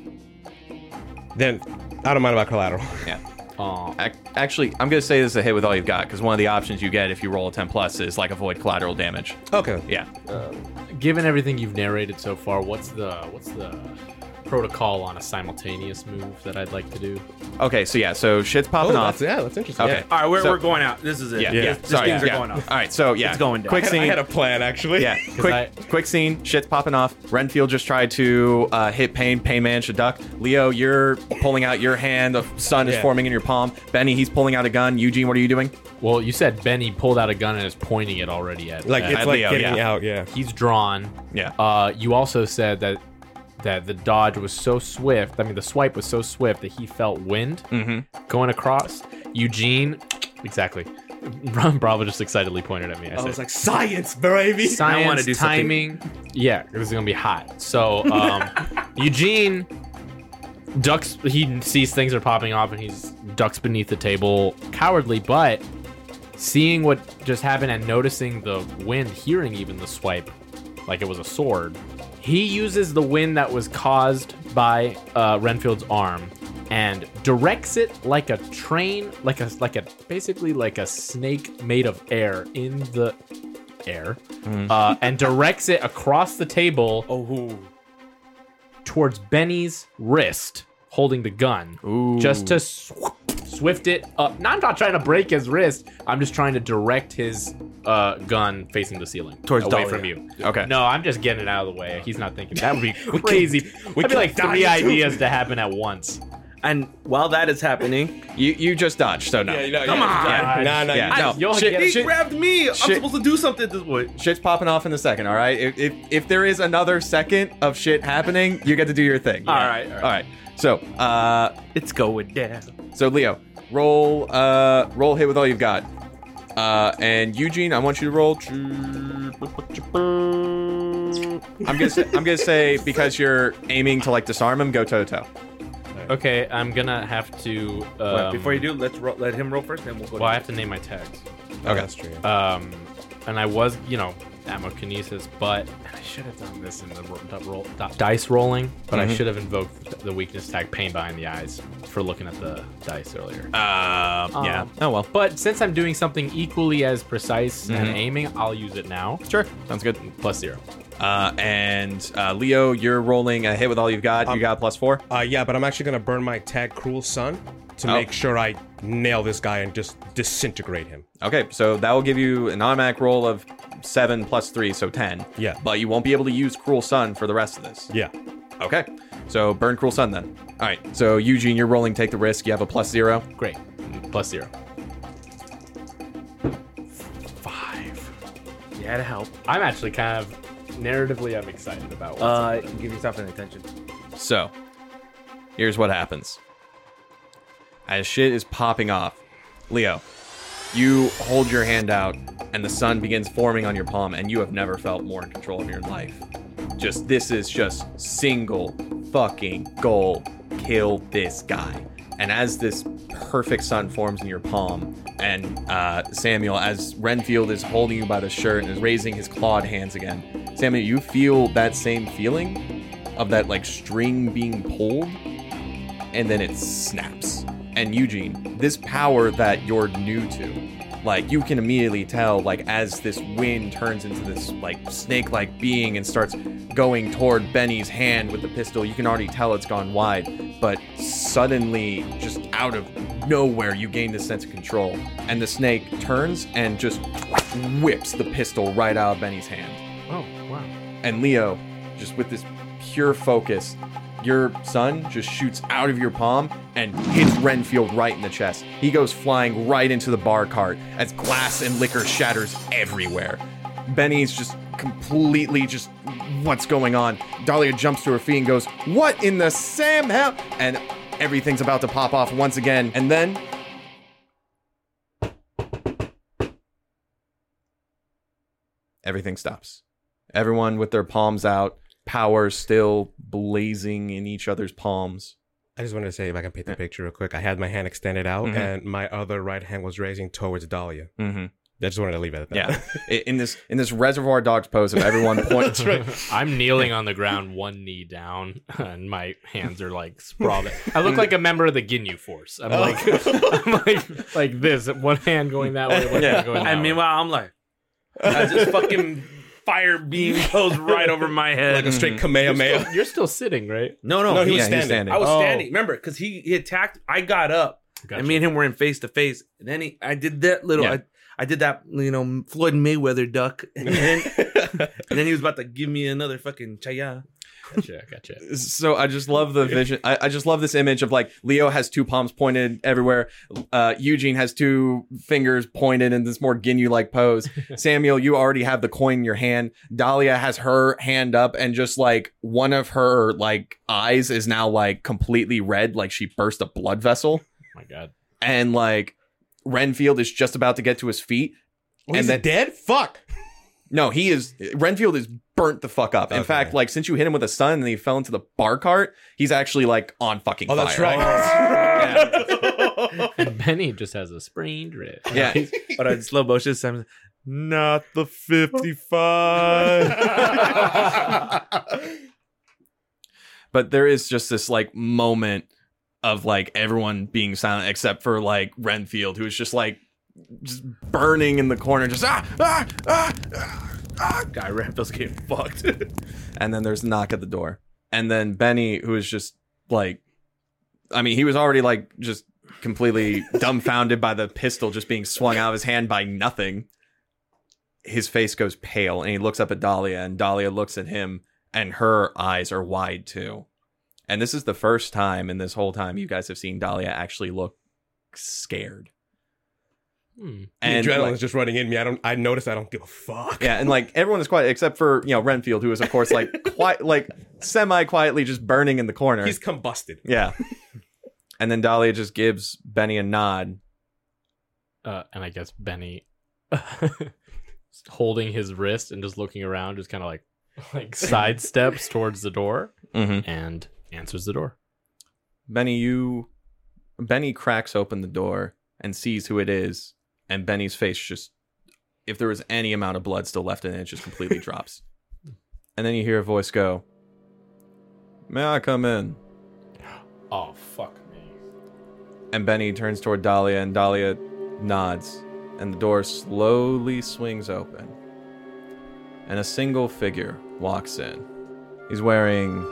Then I don't mind about collateral. Yeah. Aw. Ac- Actually, I'm gonna say this is a hit with all you've got because one of the options you get if you roll a 10 plus is like avoid collateral damage. okay. Yeah. Given everything you've narrated so far, what's the what's the protocol on a simultaneous move that I'd like to do? Okay, so yeah, so shit's Oh, popping that's, off. yeah, that's interesting. Okay. Yeah. All right, we're, So- we're going out. This is it. Yeah, Yeah. yeah. Sorry, things yeah. are going off. All right, so yeah, It's going down. Quick scene. I scene. had a plan actually. Yeah, quick, I- quick scene. Shit's popping off. Renfield just tried to uh, hit Payne. Payne managed to duck. Leo, you're pulling out your hand. The sun is forming in your palm. Benny, he's pulling out a gun. Eugene, what are you doing? Well, you said Benny pulled out a gun and is pointing it already at. Like at- it's at like Leo, getting yeah. out. Yeah. he's drawn. Yeah. Uh, you also said that that the dodge was so swift. I mean, the swipe was so swift that he felt wind Mm-hmm. going across. Eugene, exactly. Ron Bravo just excitedly pointed at me. I, I said, was like, science, baby. science, I want to do something. timing. Yeah, this is gonna be hot. So um, Eugene ducks. He sees things are popping off, and he's ducks beneath the table, cowardly. But seeing what just happened and noticing the wind, hearing even the swipe, like it was a sword, he uses the wind that was caused by uh, Renfield's arm and directs it like a train, like a like a basically like a snake made of air in the air, uh, and directs it across the table Oh, towards Benny's wrist, holding the gun, Ooh. just to sw- swift it up. No, I'm not trying to break his wrist. I'm just trying to direct his uh, gun facing the ceiling, Towards away Dahlia. from you. Okay. No, I'm just getting it out of the way. He's not thinking that would be crazy. That'd be like three too. ideas to happen at once. And while that is happening, You you just dodged, so no. Come on. God. Nah, nah. Yeah, no. You'll Shit- he shit- grabbed me. I'm shit. supposed to do something at this point. Shit's popping off in a second, all right? If, if if there is another second of shit happening, you get to do your thing. All right, all right. All right. So, uh It's going down. so Leo, roll uh roll hit with all you've got. Uh and Eugene, I want you to roll I'm going to say I'm going to say because you're aiming to like disarm him, go toe to toe. Okay, I'm gonna have to. Um, But before you do, let's ro- let him roll first, then we'll go. well, I have to name my tags. Okay, that's true. Um, and I was, you know, aerokinesis, but I should have done this in the, ro- the roll, di- dice rolling, but I should have invoked the weakness tag pain behind the eyes for looking at the dice earlier. Um, yeah. Um, Oh well. But since I'm doing something equally as precise and Mhm. aiming, I'll use it now. Sure. Sounds good. Plus zero. Uh and uh Leo, you're rolling a hit with all you've got. You Um, got plus 4. Uh, yeah, but I'm actually gonna burn my tag, Cruel Sun, to Oh. make sure I nail this guy and just disintegrate him. Okay, so that will give you an automatic roll of seven plus three, so ten. Yeah. But you won't be able to use Cruel Sun for the rest of this. Yeah. Okay. So burn Cruel Sun then. All right. So Eugene, you're rolling. Take the risk. You have a plus zero. Great. Plus zero. You had to help. I'm actually kind of narratively, I'm excited about what's Uh, give yourself an attention. So here's what happens. As shit is popping off, Leo, you hold your hand out, and the sun begins forming on your palm, and you have never felt more in control of your life. Just this is just single fucking goal. Kill this guy. And as this perfect sun forms in your palm, and uh, Samuel, as Renfield is holding you by the shirt and is raising his clawed hands again, Samuel, you feel that same feeling of that like string being pulled, and then it snaps. And Eugene, this power that you're new to, like you can immediately tell, like as this wind turns into this like snake-like being and starts going toward Benny's hand with the pistol, you can already tell it's gone wide. But suddenly, just out of nowhere, you gain this sense of control, and the snake turns and just whips the pistol right out of Benny's hand. And Leo, just with this pure focus, your sun just shoots out of your palm and hits Renfield right in the chest. He goes flying right into the bar cart as glass and liquor shatters everywhere. Benny's just completely just what's going on? Dahlia jumps to her feet and goes, What in the Sam hell? And everything's about to pop off once again. And then everything stops. Everyone with their palms out, power still blazing in each other's palms. I just wanted to say if I can paint the picture real quick. I had my hand extended out, Mhm. and my other right hand was raising towards Dahlia. Mm-hmm. I just wanted to leave it at that. Yeah, in this in this Reservoir Dogs pose of everyone points. I'm kneeling on the ground, one knee down, and my hands are like sprawled. I look like a member of the Ginyu Force. I'm like, I'm like, like this, one hand going that way, one Yeah. hand going that And way. meanwhile, I'm like, I just fucking fire beam goes right over my head. Like a straight mm-hmm. Kamehameha. You're still sitting, right? no, no, No, he he- was Yeah, standing. standing. I was Oh. standing. Remember, because he, he attacked. I got up, Gotcha. and me and him were in face to face. And then he, I did that little. Yeah. I, I did that, you know, Floyd Mayweather duck, and then and then he was about to give me another fucking chaya. Gotcha, gotcha. so I just love the vision. I, I just love this image of like Leo has two palms pointed everywhere. Uh, Eugene has two fingers pointed in this more Ginyu like pose. Samuel, you already have the coin in your hand. Dahlia has her hand up, and just like one of her like eyes is now like completely red, like she burst a blood vessel. Oh my god. And like Renfield is just about to get to his feet. Oh, And he's then- dead? Fuck. No, he is Renfield is burnt the fuck up. In Okay. fact, like since you hit him with a stun and he fell into the bar cart, he's actually like on fucking Oh, fire. that's right. And Benny just has a sprained wrist. Yeah. But in slow motion, Sam, not the 55. but there is just this like moment of like everyone being silent except for like Renfield, who is just like just burning in the corner, just ah ah ah. ah, ah. Guy Rample's getting fucked. And then there's a knock at the door. And then Benny, who is just like, I mean, he was already like just completely dumbfounded by the pistol just being swung out of his hand by nothing. His face goes pale and he looks up at Dahlia, and Dahlia looks at him, and her eyes are wide too. And this is the first time in this whole time you guys have seen Dahlia actually look scared. Hmm. And the adrenaline's like- just running in me. I don't. I notice. I don't give a fuck. Yeah, and like everyone is quiet except for you know Renfield, who is of course like quiet, like semi quietly just burning in the corner. He's combusted. yeah, and then Dahlia just gives Benny a nod. Uh, and I guess Benny holding his wrist and just looking around, just kind of like like sidesteps towards the door Mm-hmm. and answers the door. Benny, you Benny cracks open the door and sees who it is, and Benny's face just if there was any amount of blood still left in it, it just completely drops. And then you hear a voice go, "May I come in?" Oh fuck me! And Benny turns toward Dahlia, and Dahlia nods, and the door slowly swings open. And a single figure walks in. He's wearing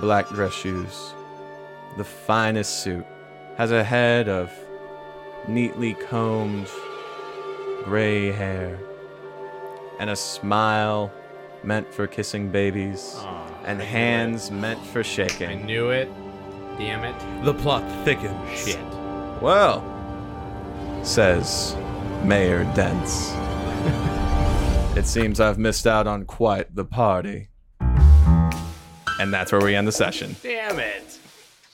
black dress shoes, the finest suit, has a head of neatly combed gray hair, and a smile meant for kissing babies, and I knew hands meant for it. I shaking. knew it. Damn it! the plot thickens. Shit. Well, says Mayor Dents. it seems I've missed out on quite the party. And that's where we end the session. Damn it.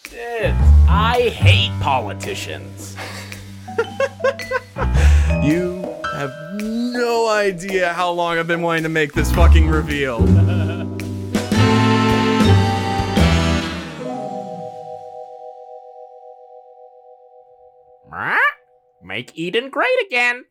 Shit. I hate politicians. You have no idea how long I've been wanting to make this fucking reveal. Make Eden great again.